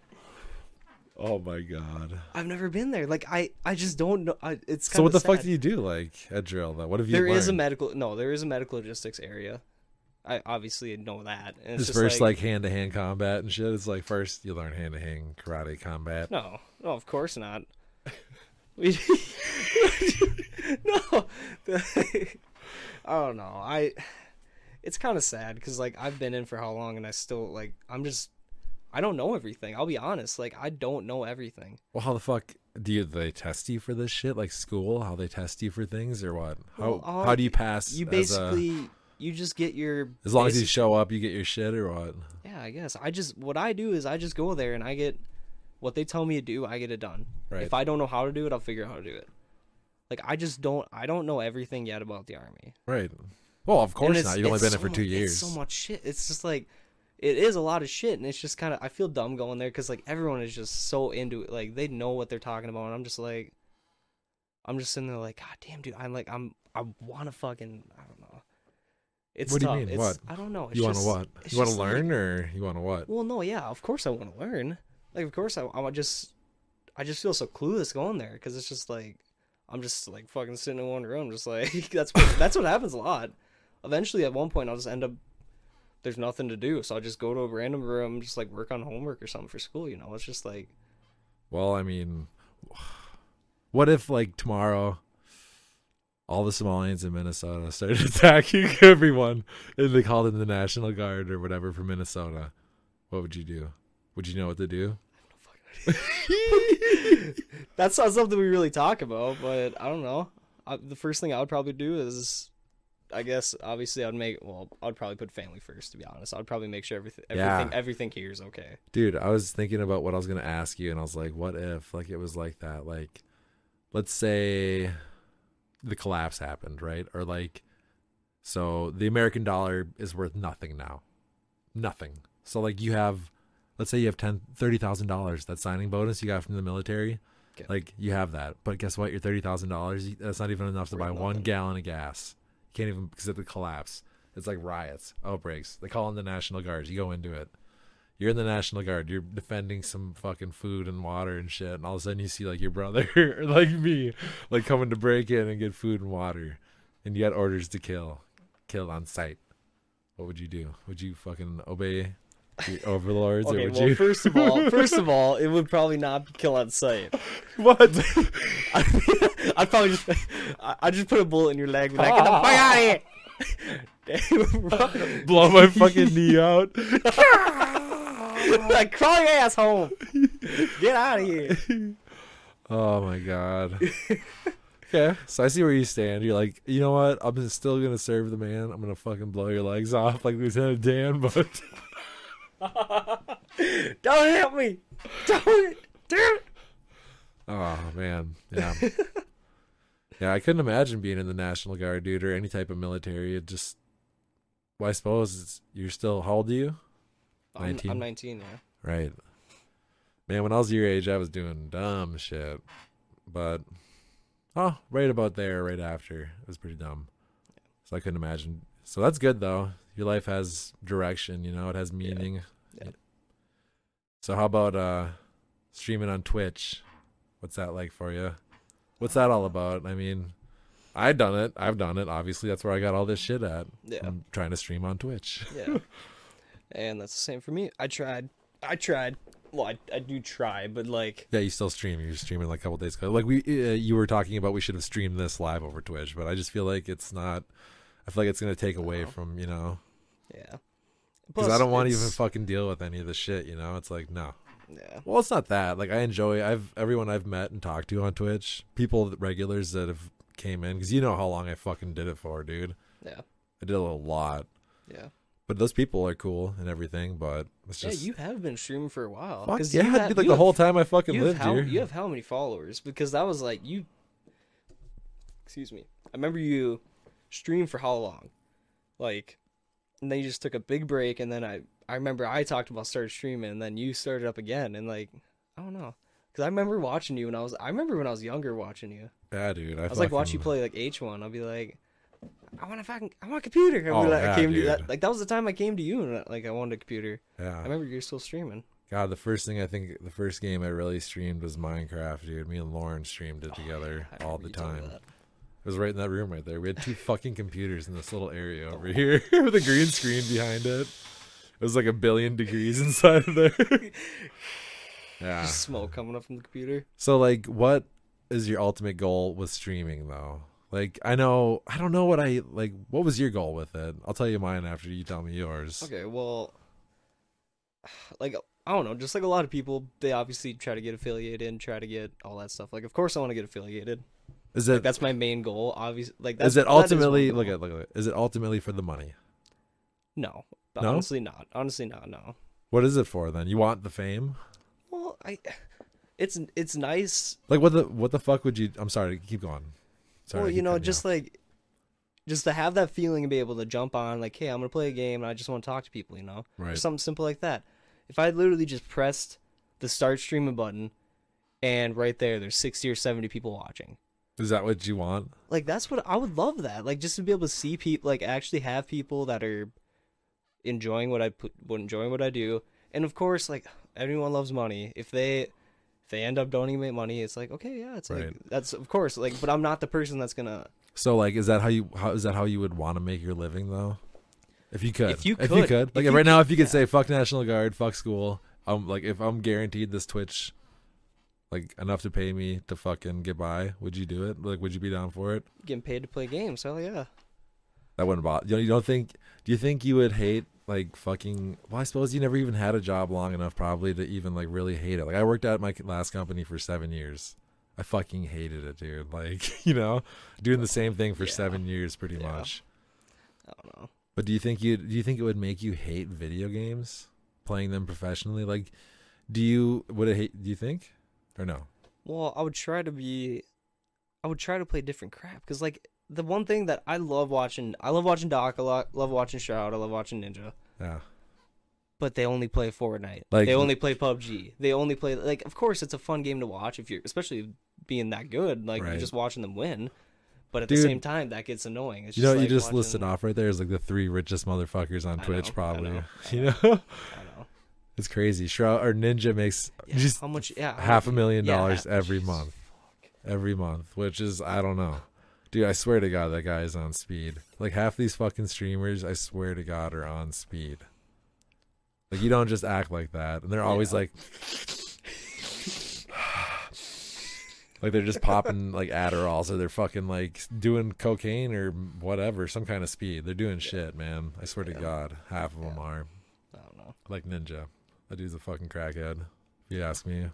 Oh my god. I've never been there. Like I, I just don't know. I, it's So what the fuck do you do like at drill though? What have you There is a medical no, there is a medical logistics area. I obviously know that. And it's Just just first like hand to hand combat and shit. It's like first you learn hand to hand karate combat. no, no, of course not. <laughs> We <laughs> no, <laughs> I don't know. I it's kind of sad because like I've been in for how long and I still like I'm just I don't know everything. I'll be honest. Like I don't know everything. Well, how the fuck do you they test you for this shit? Like school, how they test you for things or what? How Well, uh, how do you pass? You as, a- basically you just get your as long as you show up, you get your shit or what? Yeah, I guess. I just what I do is I just go there and I get what they tell me to do, I get it done. Right. If I don't know how to do it, I'll figure out how to do it. Like I just don't I don't know everything yet about the army. right. Well, of course not. You've only been so there for two years. so much shit. It's just like it is a lot of shit and it's just kind of I feel dumb going there cuz like everyone is just so into it. Like they know what they're talking about and I'm just like I'm just sitting there like god damn dude, I'm like I'm I want to fucking I don't know. It's What do you mean? It's, What? I don't know. It's you want to what? You want to just like- learn or you want to what? well, no, yeah, of course I want to learn. Like, of course I, I just, I just feel so clueless going there because it's just like, I'm just like fucking sitting in one room, just like <laughs> that's what, that's what happens a lot. Eventually, at one point, I'll just end up there's nothing to do, so I'll just go to a random room, just like work on homework or something for school. You know, it's just like Well, I mean, <sighs> what if like tomorrow all the Somalians in Minnesota started <laughs> attacking everyone and they called in the National Guard or whatever from Minnesota? What would you do? Would you know what to do? <laughs> that's not something we really talk about, but I don't know. I, the first thing I would probably do is, I guess, obviously, I'd make. Well, I'd probably put family first. To be honest, I'd probably make sure everything, everything, Yeah. everything here is okay. Dude, I was thinking about what I was gonna ask you, and I was like, what if like it was like that? Like, let's say the collapse happened, right? Or like, so the American dollar is worth nothing now, nothing. So like you have, let's say you have ten, thirty thousand dollars. That signing bonus you got from the military, Okay. like you have that. But guess what? Your thirty thousand dollars, that's not even enough to buy Worth one gallon of gas. Can't even because of the collapse. It's like riots, outbreaks. They call in the National Guards. You go into it you're in the National Guard, you're defending some fucking food and water and shit, and all of a sudden you see like your brother <laughs> or like me, like coming to break in and get food and water, and you got orders to kill, kill on sight. What would you do? Would you fucking obey your overlords, Okay, or would well, you? first of all, <laughs> first of all, it would probably not kill on sight. what? <laughs> I'd probably just, I- I'd just put a bullet in your leg, and like, get the <laughs> fuck out of here. Blow my fucking knee out. like crawl your ass home. Get out of here. Oh my god. Okay, so I see where you stand. You're like, you know what? I'm still gonna serve the man. I'm gonna fucking blow your legs off like Lieutenant Dan, but <laughs> Don't help me. Don't. Dude. oh man, yeah, <laughs> yeah. I couldn't imagine being in the National Guard, dude, or any type of military. It just, well, I suppose it's, you're still. How old are you? I'm, 19? I'm 19, yeah. Right. Man, when I was your age, I was doing dumb shit. But, oh, right about there, right after. It was pretty dumb. So I couldn't imagine. So that's good, though. Your life has direction, you know, it has meaning. Yeah. So, how about uh streaming on Twitch? What's that like for you? What's that all about? I mean, I've done it. I've done it. Obviously, that's where I got all this shit at. Yeah. I'm trying to stream on Twitch. Yeah. and that's the same for me. I tried. I tried. Well, I, I do try, but like, Yeah, you still stream. You're streaming like a couple days ago. Like we, uh, you were talking about, we should have streamed this live over Twitch, but I just feel like it's not. I feel like it's gonna take away from you know yeah. Because I don't want to even fucking deal with any of the shit. You know, it's like no. Yeah. Well, it's not that. Like I enjoy. I've everyone I've met and talked to on Twitch, people regulars that have came in because you know how long I fucking did it for, dude. Yeah. I did a lot, Yeah. but those people are cool and everything. But it's Yeah, you have been streaming for a while. fuck yeah, have- dude. Like the have- whole time I fucking lived how, here. You have how many followers? Because that was like you. Excuse me. I remember you streamed for how long? Like, and then you just took a big break, and then I I remember I talked about started streaming, and then you started up again, and like I don't know, because I remember watching you when I was I remember when I was younger watching you. yeah, dude. I, I was like watch you play like H one. I'll be like. I want a fucking, I want a computer. Oh, like, yeah, I came to that, like that was the time I came to you and uh, like I wanted a computer. Yeah. I remember you're still streaming. God, the first thing I think, the first game I really streamed was Minecraft, dude. Me and Lauren streamed it together Oh, <sighs> I all the time. It was right in that room right there. We had two fucking computers in this little area over here <laughs> with a green screen behind it. It was like a billion degrees inside of there. <laughs> yeah. Just smoke coming up from the computer. So, like, what is your ultimate goal with streaming, though? Like, I know, I don't know what I like. What was your goal with it? I'll tell you mine after you tell me yours. Okay, well, <sighs> like I don't know, just like a lot of people, they obviously try to get affiliated and try to get all that stuff. Like, of course, I want to get affiliated. Is Like, it that's my main goal. Obviously, like that's is it ultimately look at look at it. Is it ultimately for the money? no, No? honestly not. Honestly not. No. What is it for then? You want the fame? Well, I, it's it's nice. Like what the what the fuck would you? I'm sorry, keep going. Sorry, well, you know, just like, just to have that feeling and be able to jump on, like, hey, I'm gonna play a game and I just want to talk to people. You know, or right. something simple like that. If I literally just pressed the start streaming button, and right there, there's sixty or seventy people watching. Is that what you want? like that's what I would love that. Like just to be able to see people like actually have people that are enjoying what I put enjoying what I do. And of course, like everyone loves money. If they If they end up donating me money, it's like okay, yeah, it's like that's of course like, but I'm not the person that's gonna. So like, is that how you how is that how you would want to make your living though? If you could, If you could. if you could, if like you right now, if you could yeah. say fuck National Guard, fuck school, I'm like if I'm guaranteed this Twitch, like enough to pay me to fucking get by, would you do it? Like, would you be down for it? Getting paid to play games, hell yeah. That wouldn't bother. You, know, you don't think? Do you think you would hate like fucking? Well, I suppose you never even had a job long enough probably to even like really hate it. Like I worked at my last company for seven years. I fucking hated it, dude. Like <laughs> you know, doing the same thing for Yeah. seven years pretty Yeah. much. I don't know. But do you think you do you think it would make you hate video games playing them professionally? Like, do you would it hate? Do you think or no? Well, I would try to be, I would try to play different crap because like the one thing that I love watching, I love watching Doc a lot, love watching Shroud, I love watching Ninja, Yeah, but they only play Fortnite. Like- they only play PUBG. They only play like, of course, it's a fun game to watch if you're, especially being that good. Like Right. you're just watching them win, but at Dude. the same time, that gets annoying. It's you know just you just watching- listed off right there is like the three richest motherfuckers on I Twitch know, probably. know, <laughs> you know. Know, I know. it's crazy. Shroud or Ninja makes Yeah, just how much? Yeah, half a million yeah, dollars every jeez, month. fuck. every month, which is I don't know. Dude, I swear to God, that guy is on speed. Like half these fucking streamers, I swear to God, are on speed. Like you don't just act like that, and they're always Yeah. like, like they're just popping <laughs> like Adderalls, or they're fucking like doing cocaine or whatever, some kind of speed. They're doing shit, man. I swear to God, half of them are I don't know. like Ninja. That dude's a fucking crackhead. If you ask me.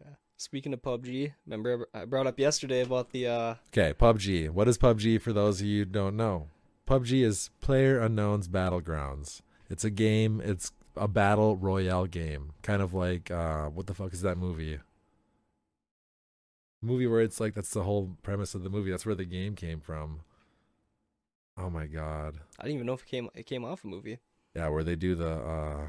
Yeah. Speaking of PUBG, remember I brought up yesterday about the uh Okay, PUBG. What is PUBG for those of you who don't know? PUBG is Player Unknown's Battlegrounds. It's a game, it's a battle royale game. Kind of like uh what the fuck is that movie? Movie where it's like that's the whole premise of the movie. That's where the game came from. Oh my god. I didn't even know if it came it came off a movie. Yeah, where they do the uh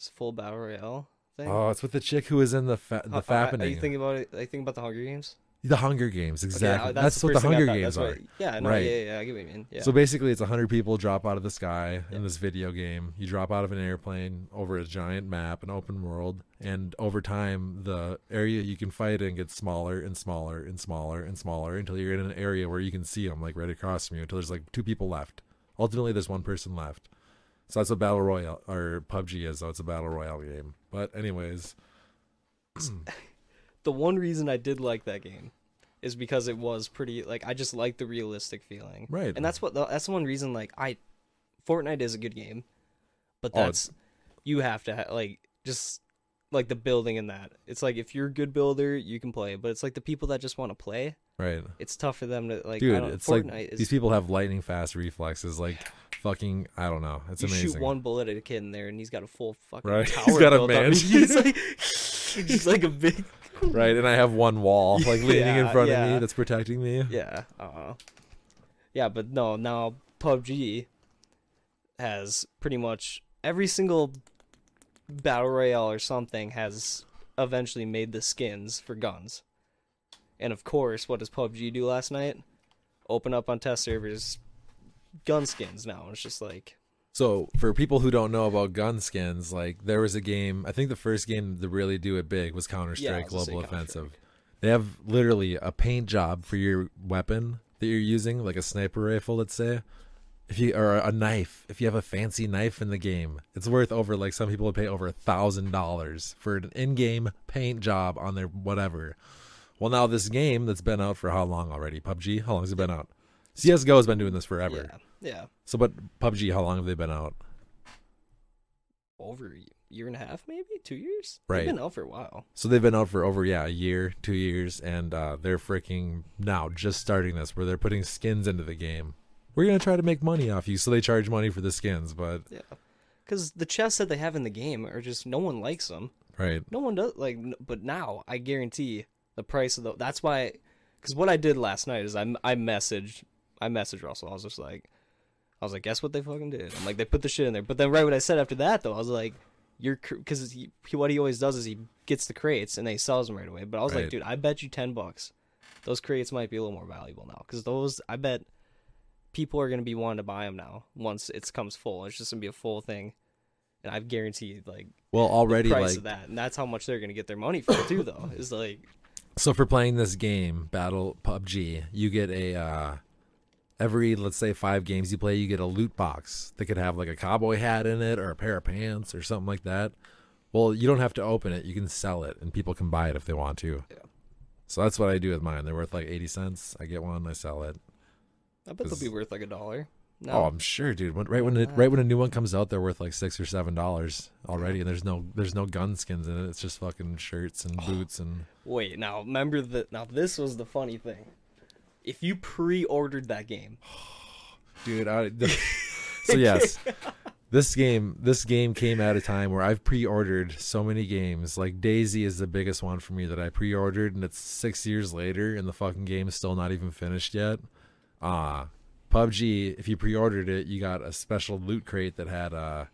It's full battle royale thing. Oh, it's with the chick who was in the fa- the Uh, uh, Are you thinking about it? Are you thinking about the Hunger Games? the Hunger Games, exactly. uh, that's, what the Hunger Games that's are. what- yeah, no, Right. yeah, yeah, yeah, I get what you mean. Yeah. So basically, it's a hundred people drop out of the sky Yeah. in this video game. You drop out of an airplane over a giant map, an open world, and over time, the area you can fight in gets smaller and smaller and smaller and smaller until you're in an area where you can see them like right across from you. Until there's like two people left. Ultimately, there's one person left. So that's what battle royale or PUBG is. Though it's a battle royale game. But anyways, <clears throat> the one reason I did like that game is because it was pretty like I just like the realistic feeling. right, And that's what the, that's the one reason like I Fortnite is a good game. But Oh, that's you have to ha- like just like the building in that. It's like if you're a good builder, you can play, but it's like the people that just want to play, right. it's tough for them to like I Dude, don't- it's Fortnite like is these people have lightning fast reflexes. Like fucking, I don't know. It's you amazing. shoot one bullet at a kid in there and he's got a full fucking Right. <laughs> tower He's got a up. <laughs> He's <laughs> like he's like a big right and i have one wall like leaning in Yeah, front of me that's protecting me Yeah. Uh, yeah, but no, now PUBG has pretty much every single battle royale or something has eventually made the skins for guns. And of course, what does PUBG do last night? Open up on test servers gun skins now. It's just like so for people who don't know about gun skins like there was a game i think the first game to really do it big was counter-strike was global offensive. They have literally a paint job for your weapon that you're using like a sniper rifle let's say if you or a knife if you have a fancy knife in the game. It's worth over like some people would pay over a thousand dollars for an in-game paint job on their whatever. Well now this game that's been out for how long already? Pubg how long has it been out csgo has been doing this forever yeah, yeah, so but pubg how long have they been out over a year and a half, maybe two years. Right. They've been out for a while. So they've been out for over yeah a year, two years, and uh, they're freaking now just starting this where they're putting skins into the game. We're gonna try to make money off you, so they charge money for the skins, but Yeah, because the chests that they have in the game are just no one likes them. right, No one does like, but now I guarantee the price of the. That's why, because what I did last night is I I messaged I messaged Russell. I was just like, I was like, guess what they fucking did? I'm like, they put the shit in there. But then right what I said after that though, I was like, you're because he, what he always does is he gets the crates and then he sells them right away. But I was like, dude, I bet you ten bucks, those crates might be a little more valuable now because those I bet people are gonna be wanting to buy them now once it comes full. It's just gonna be a full thing. and I've guaranteed like Well, the already price like of that, and that's how much they're gonna get their money for too. Though is like So for playing this game, Battle PUBG, you get a uh every let's say 5 games you play, you get a loot box that could have like a cowboy hat in it or a pair of pants or something like that. Well, you don't have to open it. You can sell it and people can buy it if they want to. Yeah. So that's what I do with mine. They're worth like 80 cents. I get one, I sell it. I bet they'll be worth like a dollar. No, Oh, I'm sure, dude. When, right when it, right when a new one comes out, they're worth like 6 or 7 dollars already and there's no there's no gun skins in it. It's just fucking shirts and oh. boots and wait. Now remember that. Now this was the funny thing. If you pre-ordered that game, <sighs> dude. I, the, <laughs> so yes, this game this game came at a time where I've pre-ordered so many games. Like DayZ is the biggest one for me that I pre-ordered, and it's six years later, and the fucking game is still not even finished yet. Ah, PUBG. If you pre-ordered it, you got a special loot crate that had a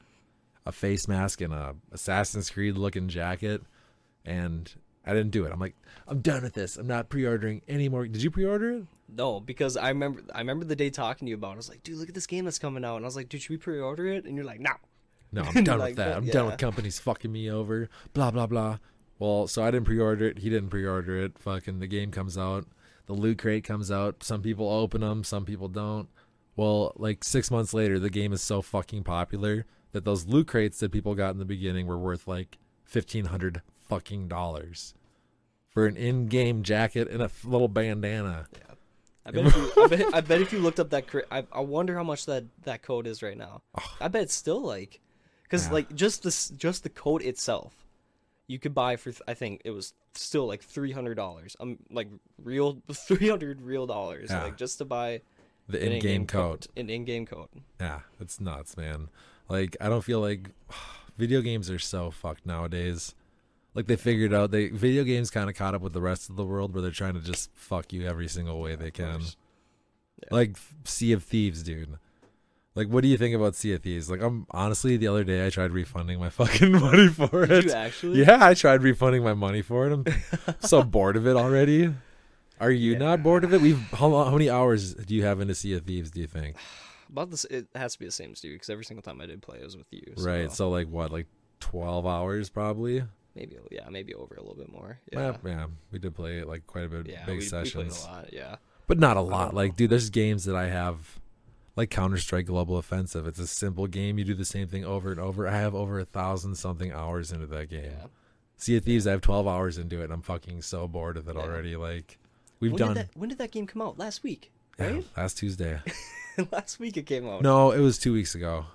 a face mask and a Assassin's Creed looking jacket, and I didn't do it. I'm like, I'm done with this. I'm not pre-ordering anymore. Did you pre-order it? No, because I remember I remember the day talking to you about. it. I was like, dude, look at this game that's coming out, and I was like, dude, should we pre-order it? And you're like, no. No, <laughs> I'm done Like with that. I'm done with companies fucking me over. Blah blah blah. Well, so I didn't pre-order it. He didn't pre-order it. Fucking the game comes out. The loot crate comes out. Some people open them. Some people don't. Well, like six months later, the game is so fucking popular that those loot crates that people got in the beginning were worth like fifteen hundred fucking dollars for an in-game jacket and a little bandana. I bet, if you, I, bet, I bet if you looked up that, cra- I, I wonder how much that that code is right now. I bet it's still like, because Yeah. like just this, just the code itself, you could buy for I think it was still like three hundred dollars. Um, like real <laughs> three hundred real dollars, Yeah. like just to buy The an in-game code. an in-game code. Yeah, it's nuts, man. Like I don't feel like <sighs> video games are so fucked nowadays. Like they figured out they video games kind of caught up with the rest of the world where they're trying to just fuck you every single way they can. Yeah. Like Sea of Thieves, dude. Like what do you think about Sea of Thieves? Like I'm honestly the other day I tried refunding my <laughs> fucking money for it. Did you actually? Yeah, I tried refunding my money for it. I'm <laughs> so bored of it already. Are you Yeah. not bored of it? We've how, how many hours do you have into Sea of Thieves? Do you think? <sighs> About this, it has to be the same, Stu. Because every single time I did play, it was with you. So Right. So like what, like twelve hours probably? Maybe, yeah, maybe over a little bit more. Yeah, Yeah, yeah, we did play it like quite a bit, yeah, big we, we played sessions, a lot. Yeah, but not a lot. know. Like, dude, there's games that I have, like Counter Strike Global Offensive. It's a simple game. You do the same thing over and over. I have over a thousand something hours into that game. yeah. Sea of Thieves, I have twelve hours into it, and I'm fucking so bored of it Yeah. already. Like, we've when done Did that, when did that game come out? Last week, yeah, right? last Tuesday. <laughs> Last week it came out. no, it was two weeks ago.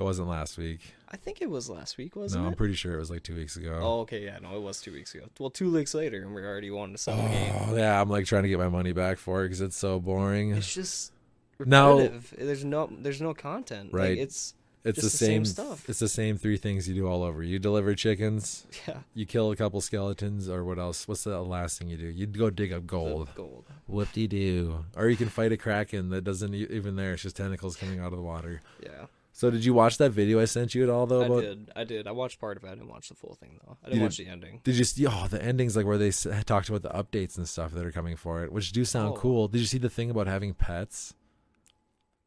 It wasn't last week. I think it was last week, wasn't no, I'm pretty sure it was like two weeks ago. Oh, okay, yeah, no, it was two weeks ago. Well, two weeks later, and we're already wanting to sell the game. Oh, yeah, I'm like trying to get my money back for it because it's so boring. It's just Now- repetitive. there's no, there's no content. Like, Right. it's It's the the same same, stuff. It's the same three things you do all over. You deliver chickens, yeah. you kill a couple skeletons, or what else? What's the last thing you do? You go dig up gold. Gold. Whoop de doo. Or you can fight a kraken that doesn't even there. It's just tentacles coming out of the water. Yeah. So did you watch that video I sent you at all though? I About did. I did. I watched part of it. I didn't watch the full thing though. I didn't watch the ending. Did you see? Oh, the endings like where they talked about the updates and stuff that are coming for it, which do sound Oh. cool. Did you see the thing about having pets?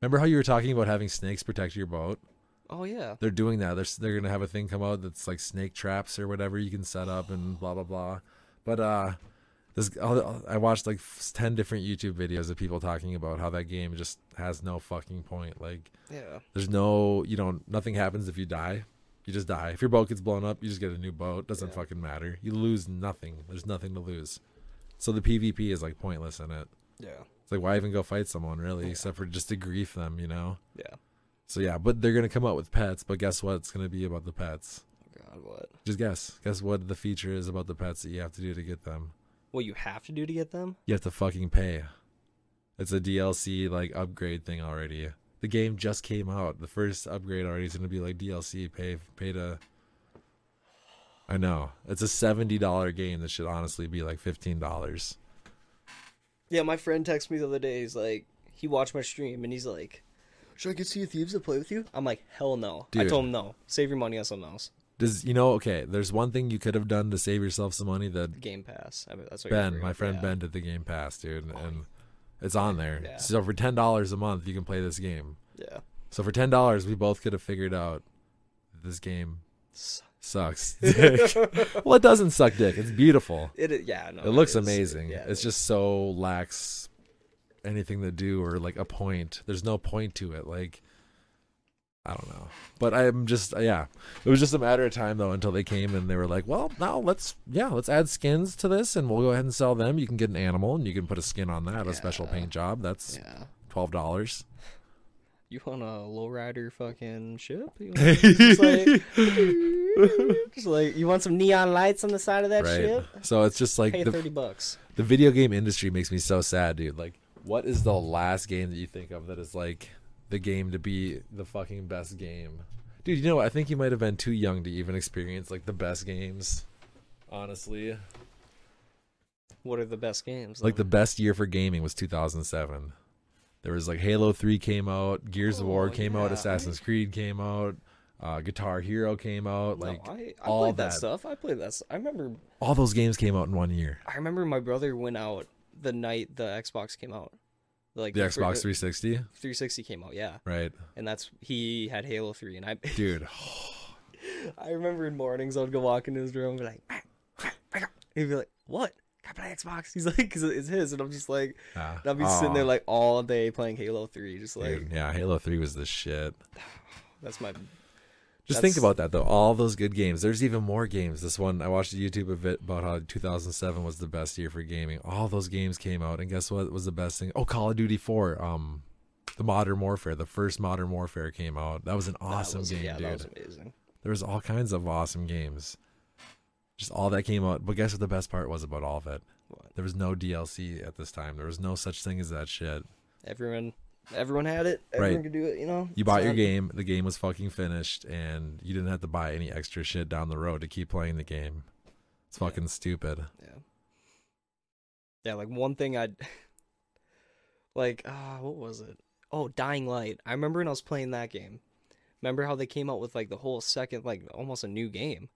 Remember how you were talking about having snakes protect your boat? Oh yeah. They're doing that. They're they're gonna have a thing come out that's like snake traps or whatever you can set up and blah blah blah. But uh, this I'll- watched like ten different YouTube videos of people talking about how that game just has no fucking point. Like Yeah. there's no you know nothing happens if you die. You just die. If your boat gets blown up, you just get a new boat. Doesn't Yeah. fucking matter. You lose nothing. There's nothing to lose. So the PvP is like pointless in it. Yeah. It's like why even go fight someone really, except for just to grief them, you know? Yeah. So yeah, but they're gonna come out with pets. But guess what? It's gonna be about the pets. Oh God, what? Just guess. Guess what the feature is about the pets that you have to do to get them. What you have to do to get them? You have to fucking pay. It's a DLC like upgrade thing already. The game just came out. The first upgrade already is gonna be like DLC. Pay pay to. I know it's a seventy dollar game that should honestly be like fifteen dollars. Yeah, my friend texted me the other day. He's like, he watched my stream and he's like, "Should I get Sea of Thieves to play with you?" I'm like, "Hell no!" I told him no. Save your money on something else. Does you know? Okay, there's one thing you could have done to save yourself some money. That Game Pass. I mean, that's what Ben, my friend yeah. Ben, did the Game Pass, dude, and it's on there. Yeah. So for ten dollars a month, you can play this game. Yeah. So for ten dollars, we both could have figured out this game S- sucks <laughs> dick. well, it doesn't suck dick. It's beautiful. It, yeah, no, it looks is. amazing. Yeah, it it's is. just so lacks anything to do or like a point. There's no point to it. Like I don't know. But I'm just uh, yeah. It was just a matter of time though until they came and they were like, "Well, now let's yeah, let's add skins to this and we'll go ahead and sell them. You can get an animal and you can put a skin on that, a special paint job. That's yeah. $12." You want a lowrider fucking ship? <laughs> You want just like, <laughs> just like you want some neon lights on the side of that right. ship? So it's just like Pay the thirty bucks. the video game industry makes me so sad, dude. Like, what is the last game that you think of that is like the game to be the fucking best game? Dude, you know what? I think you might have been too young to even experience like the best games. Honestly, What are the best games? like the best year for gaming was 2007. There was like Halo 3 came out, Gears of War Oh, came out, yeah. Assassin's Creed came out, uh, Guitar Hero came out. No, Like I, I all played that. that. stuff. I played that. s- I remember. all those games came out in one year. I remember my brother went out the night the Xbox came out. Like The Xbox 360, 360 came out, yeah, right? and that's he had Halo 3, and I <laughs> Dude, I remember in mornings I'd go walk into his room and be like, he'd be like, "What? Can I play Xbox?" He's <laughs> like, "Cause it's his," and I'm just like, ah, and I'll be sitting there like all day playing Halo 3, just like Dude, yeah, Halo 3 was the shit. <sighs> that's my Just think about that though. All those good games. There's even more games. This one I watched a YouTube of it about how 2007 was the best year for gaming. All those games came out, and guess what was the best thing? Oh, Call of Duty 4. Um, the Modern Warfare, the first Modern Warfare came out. That was an awesome was- game, Yeah, dude. that was amazing. There was all kinds of awesome games. Just all that came out. But guess what the best part was about all of it? What? There was no DLC at this time. There was no such thing as that shit. Everyone, everyone had it. Right. Everyone could do it. You know. You bought your game, the game was fucking finished, and you didn't have to buy any extra shit down the road to keep playing the game. It's Yeah. fucking stupid. Yeah. Yeah, like one thing I'd <laughs> like ah, what was it? Oh, Dying Light. I remember when I was playing that game. Remember how they came out with like the whole second like almost a new game?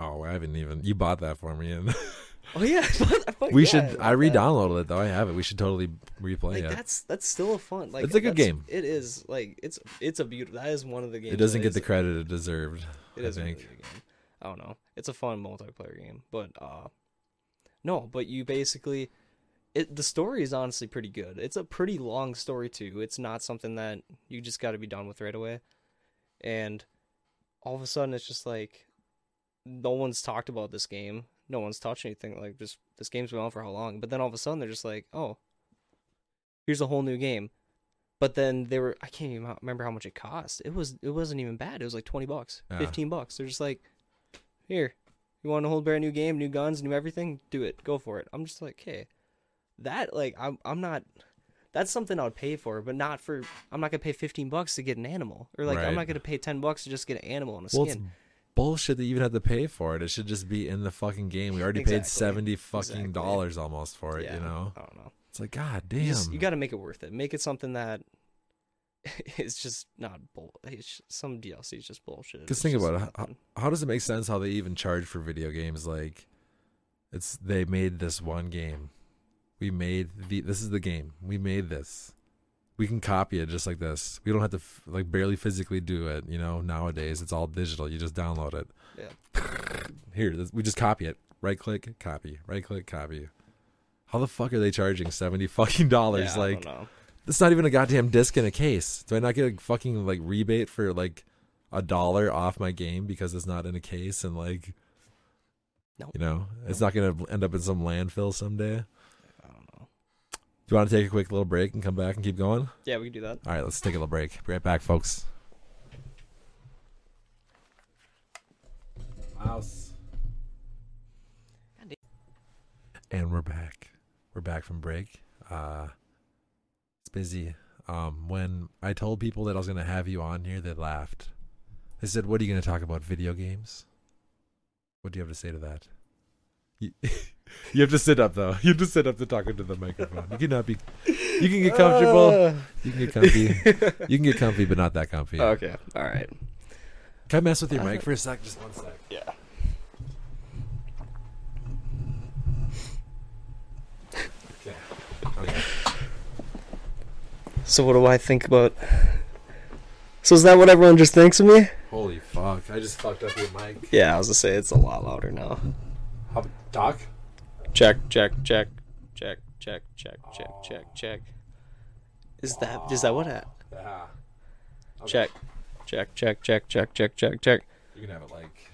Oh, I haven't even. You bought that for me, and <laughs> Oh yeah, <laughs> I thought- I thought- we yeah, should. bought I re-downloaded it though. I have it. We should totally replay Like it. that's that's still a fun. Like It's a good game. It is like it's it's a beautiful. That is one of the games. It doesn't get the credit it deserved. It I is a really think. good game. I don't know. It's a fun multiplayer game, but uh, no, but you basically, it the story is honestly pretty good. It's a pretty long story too. It's not something that you just got to be done with right away, and all of a sudden it's just like, no one's talked about this game. No one's touched anything. Like just this game's been on for how long? But then all of a sudden they're just like, oh, here's a whole new game. But then they were I can't even remember how much it cost. It was it wasn't even bad. It was like twenty bucks, fifteen bucks. They're just like, here, you want a whole brand new game, new guns, new everything? Do it, go for it. I'm just like, hey, that like I'm I'm not. That's something I would pay for, but not for. I'm not gonna pay fifteen bucks to get an animal, or like Right. I'm not gonna pay ten bucks to just get an animal and a Well, skin. Bullshit that you even have to pay for it. It should just be in the fucking game. We already paid seventy fucking Exactly. dollars almost for it. yeah, You know, I don't know. it's like God damn. You, just, you got to make it worth it. Make it something that <laughs> is just not bull. It's just, some DLC is just bullshit. Because think about it. How, how does it make sense how they even charge for video games? Like, it's they made this one game. We made the. This is the game. We made this. We can copy it just like this. We don't have to f- like barely physically do it. You know, nowadays it's all digital. You just download it. Yeah. <laughs> Here, this, we just copy it. Right click, copy. Right click, copy. How the fuck are they charging seventy fucking dollars? Yeah, like, it's not even a goddamn disc in a case. Do I not get a fucking like rebate for like a dollar off my game because it's not in a case and like Nope. you know, it's not gonna end up in some landfill someday. Do you want to take a quick little break and come back and keep going? Yeah, we can do that. All right, let's take a little break. Be right back, folks. Mouse. And we're back. We're back from break. Uh it's busy. Um when I told people that I was gonna have you on here, they laughed. They said, What are you gonna talk about? Video games? What do you have to say to that? You, <laughs> you have to sit up though. You have to sit up to talk into the microphone. You cannot be you can get comfortable. You can get comfy. You can get comfy, but not that comfy. okay. All right. Can I mess with your mic uh, for a sec? Just one sec. Yeah. Okay. So what do I think about So is that what everyone just thinks of me? Holy fuck! I just fucked up your mic. Yeah, I was gonna say it's a lot louder now. How, Doc? Check, check, check, check, check, check, check, check, check. Is that is that what? I, Yeah. check, check, check, check, check, check, check, check. You can have it like.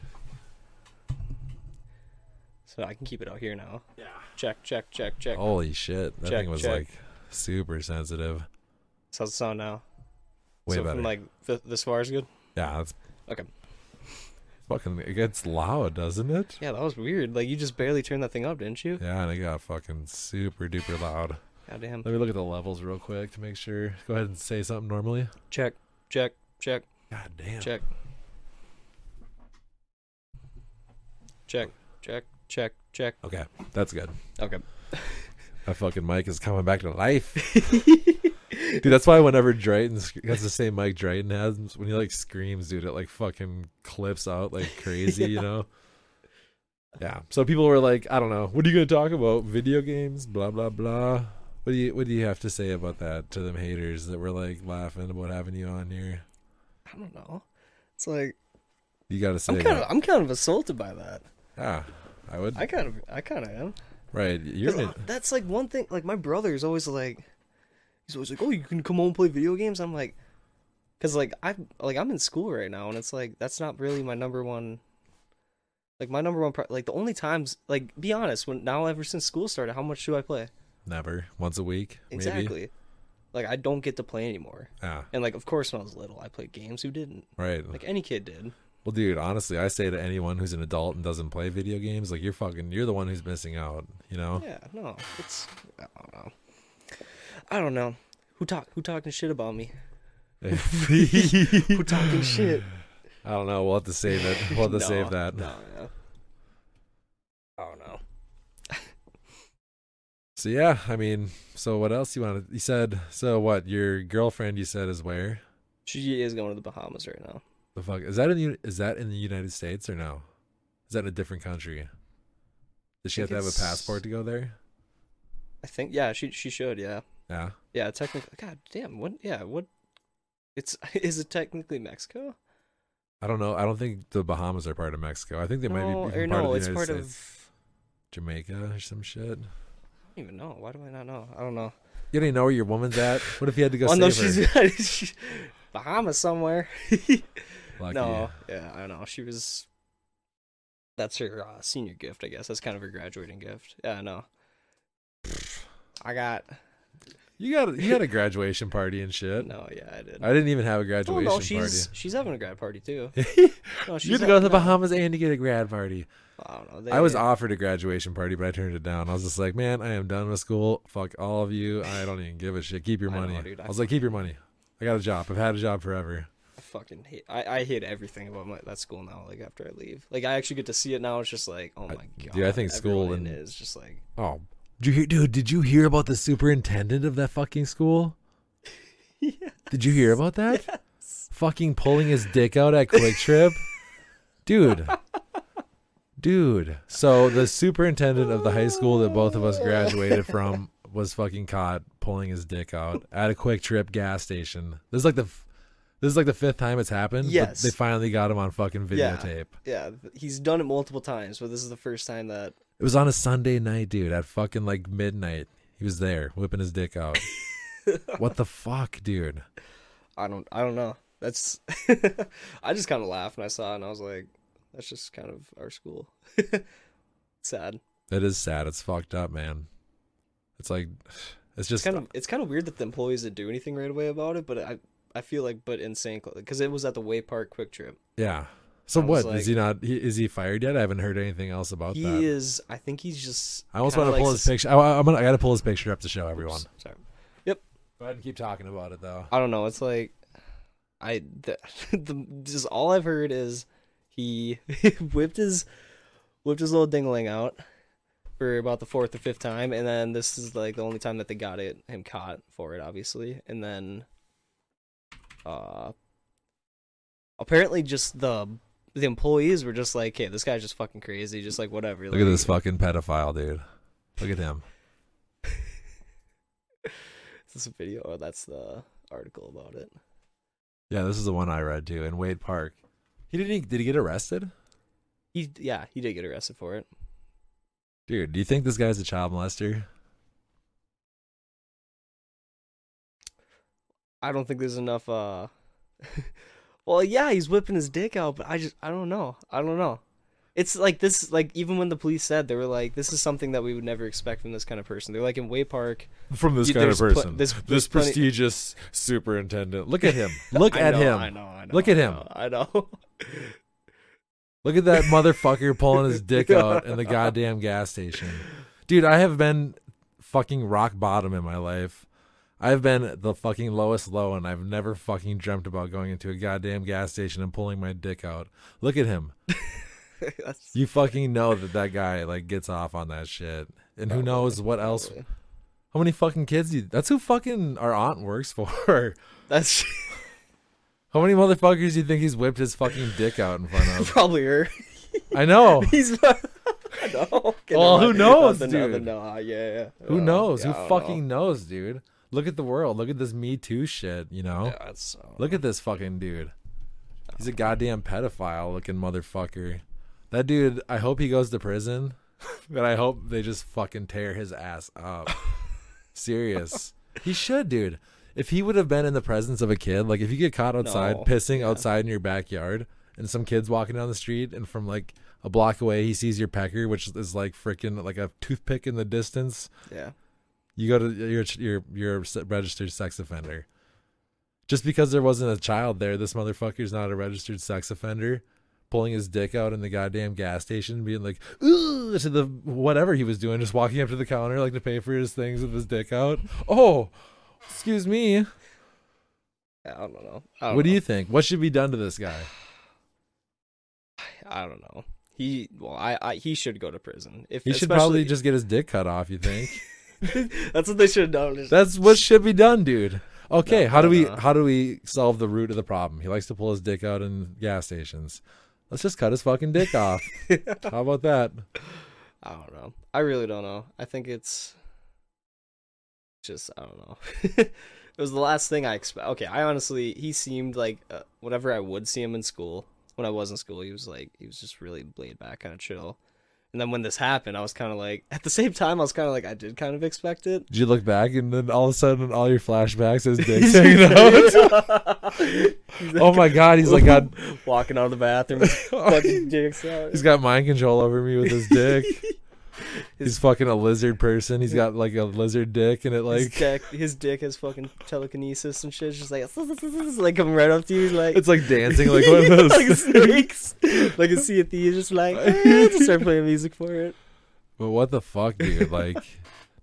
So I can keep it out here now. Yeah. Check, check, check, check. Holy shit! That Check, thing was check. like super sensitive. So how's it sound now? Way so better. from like th- this far is good. yeah, it's Okay. Fucking. It gets loud, doesn't it? Yeah, that was weird. Like you just barely turned that thing up, didn't you? Yeah, and it got fucking super duper loud. Goddamn. Let me look at the levels real quick to make sure. Go ahead and say something normally. Check, check, check, God damn. check. Check, check, check, check. Okay, that's good. Okay. <laughs> My fucking mic is coming back to life. <laughs> dude, that's why whenever Drayton has the same mic Drayton has, when he like screams, dude, it like fucking clips out like crazy, you <laughs> know? Yeah. So people were like, I don't know, what are you gonna talk about? Video games, blah blah blah. What do you what do you have to say about that to them haters that were like laughing about having you on here? I don't know. It's like You gotta say I'm kind of. I'm kind of assaulted by that. Yeah. I would I kind of I kind of am. right. You're that's like one thing. Like my brother's always like, he's always like, "Oh, you can come home and play video games." I'm like, because like I like I'm in school right now, and it's like that's not really my number one. Like my number one, pri- like the only times, like be honest, when now ever since school started, how much do I play? never. Once a week, maybe. Exactly. Like I don't get to play anymore. Yeah. And like of course when I was little, I played games. Who didn't? Right. Like any kid did. Well, dude, honestly, I say to anyone who's an adult and doesn't play video games, like you're fucking, you're the one who's missing out. You know? Yeah. No, it's I don't know. I don't know. Who talk? Who talking shit about me? <laughs> Who talking shit? I don't know. We'll have to save it. We'll have to <laughs> No, save that. No, no. I don't know. <laughs> So yeah, I mean, so what else you want to? You said so. What your girlfriend you said is where? She is going to the Bahamas right now. The fuck is that in the is that in the United States or no? Is that in a different country? Does she have to have a passport to go there? I think. Yeah, she she should. Yeah, Yeah. yeah. Technically, God damn. What? Yeah. What? It's <laughs> is it technically Mexico? I don't know. I don't think the Bahamas are part of Mexico. I think they might be or part no, of the it's United part States. of. Jamaica or some shit. I don't even know. Why do I not know? I don't know. You don't even know where your woman's at. What if you had to go <laughs> oh save no, her? she's, <laughs> she's Bahamas somewhere. No, yeah, I don't know. She was. That's her uh, senior gift, I guess. That's kind of her graduating gift. Yeah, I know. I got You got you had a graduation party and shit. <laughs> no, yeah, I did. I didn't even have a graduation Oh no, she's she's having a grad party too. party. <laughs> No, you get to go to the Bahamas and you get a grad party. I don't know. They, I was offered a graduation party, but I turned it down. I was just like, man, I am done with school. Fuck all of you. I don't even give a shit. Keep your I know, money. dude. I I was like, keep your money. I got a job. I've had a job forever. I fucking hate. I, I hate everything about my, that school now. Like after I leave, like I actually get to see it now. It's just like, oh my god. dude, I think school and- is just like. Oh, did you hear, dude? Did you hear about the superintendent of that fucking school? <laughs> yeah. Did you hear about that? Yes. Fucking pulling his dick out at Kwik Trip, dude. Dude, so the superintendent of the high school that both of us graduated from was fucking caught pulling his dick out at a Kwik Trip gas station. This is like the this is like the fifth time it's happened. but Yes. they finally got him on fucking videotape. Yeah, th- he's done it multiple times, but this is the first time that. It was on a Sunday night, dude. At fucking like midnight, he was there whipping his dick out. <laughs> what the fuck, dude? I don't. I don't know. That's. <laughs> I just kind of laughed when I saw it, and I was like, "That's just kind of our school." <laughs> Sad. It is sad. It's fucked up, man. It's like <sighs> it's It's just kind of. It's kind of weird that the employees didn't do anything right away about it, but I. I feel like, but in insane because it was at the Waite Park Kwik Trip. yeah. So I what? is like- he not? He, is he fired yet? I haven't heard anything else about that. He is. I think he's just. I almost want to pull likes his picture. I, I'm gonna. I gotta pull his picture up to show Oops, everyone. Sorry. Yep. Go ahead and keep talking about it though. I don't know. It's like, I the, <laughs> the just all I've heard is he <laughs> whipped his whipped his little dingling out for about the fourth or fifth time, and then this is like the only time that they got it him caught for it, obviously, and then uh apparently just the the employees were just like, "Hey, this guy's just fucking crazy, just like whatever." Look at this fucking pedophile, dude. Look at him. Is <laughs> this a video? Oh, that's the article about it. Yeah, this is the one I read too in Waite Park. He didn't. Did he get arrested? He yeah, he did get arrested for it. Dude, do you think this guy's a child molester? I don't think there's enough uh <laughs> Well, yeah, he's whipping his dick out, but I just I don't know. I don't know. It's like this like even when the police said they were like this is something that we would never expect from this kind of person. They're like in Waite Park. From this You- kind of there's pl- person, this plenty- prestigious superintendent. Look at him. <laughs> Look at know, him. I know, I know. Look at I him. know, I know. Look at that motherfucker pulling his dick <laughs> out in the goddamn gas station. Dude, I have been fucking rock bottom in my life. I've been the fucking lowest low and I've never fucking dreamt about going into a goddamn gas station and pulling my dick out. Look at him. <laughs> You fucking know that that guy like gets off on that shit. And who knows what else how many fucking kids do you, that's who fucking our aunt works for. <laughs> That's <laughs> How many motherfuckers do you think he's whipped his fucking dick out in front of? probably her. I know. He's no. Well, who knows, dude? Yeah, yeah. Who knows? yeah, Who know. fucking knows, dude? Look at the world. Look at this Me Too shit, you know? Yeah, uh, Look at this fucking dude. He's a goddamn pedophile looking motherfucker. That dude, I hope he goes to prison, <laughs> but I hope they just fucking tear his ass up. <laughs> Serious. He should, dude. If he would have been in the presence of a kid, like if you get caught outside No, pissing yeah. outside in your backyard and some kid's walking down the street and from like a block away he sees your pecker, which is like freaking like a toothpick in the distance, yeah. You go to you're a se- registered sex offender. Just because there wasn't a child there, this motherfucker's not a registered sex offender. Pulling his dick out in the goddamn gas station, being like, "Ooh," to the whatever he was doing, just walking up to the counter like to pay for his things with his dick out. Oh, excuse me. I don't know. I don't What do you think? What should be done to this guy? I don't know. He well, I, I he should go to prison. If He should probably just get his dick cut off. You think? <laughs> <laughs> That's what they should have done. That's what should be done, dude. Okay, No, how do we no. how do we solve the root of the problem? He likes to pull his dick out in gas stations. Let's just cut his fucking dick <laughs> off. How about that? I don't know. I really don't know. I think it's just I don't know. <laughs> it was the last thing I expect. Okay, I honestly he seemed like uh, whenever I would see him in school, when I was in school, he was like he was just really laid back, kind of chill. And then when this happened, I was kind of like at the same time I was kind of like I did kind of expect it. Did you look back and then all of a sudden all your flashbacks his <laughs> dick's hanging out? <laughs> Oh my god, he's like got <laughs> walking out of the bathroom, fucking dicks out. he's got mind control over me with his dick. He's fucking a lizard person. He's got like a lizard dick and it his like dick, his dick has fucking telekinesis and shit. It's just like <laughs> like coming right up to you, like it's like dancing like <laughs> one of those like snakes. like a Sea of Thieves, just like <laughs> eh, just start playing music for it. But what the fuck, dude? Like,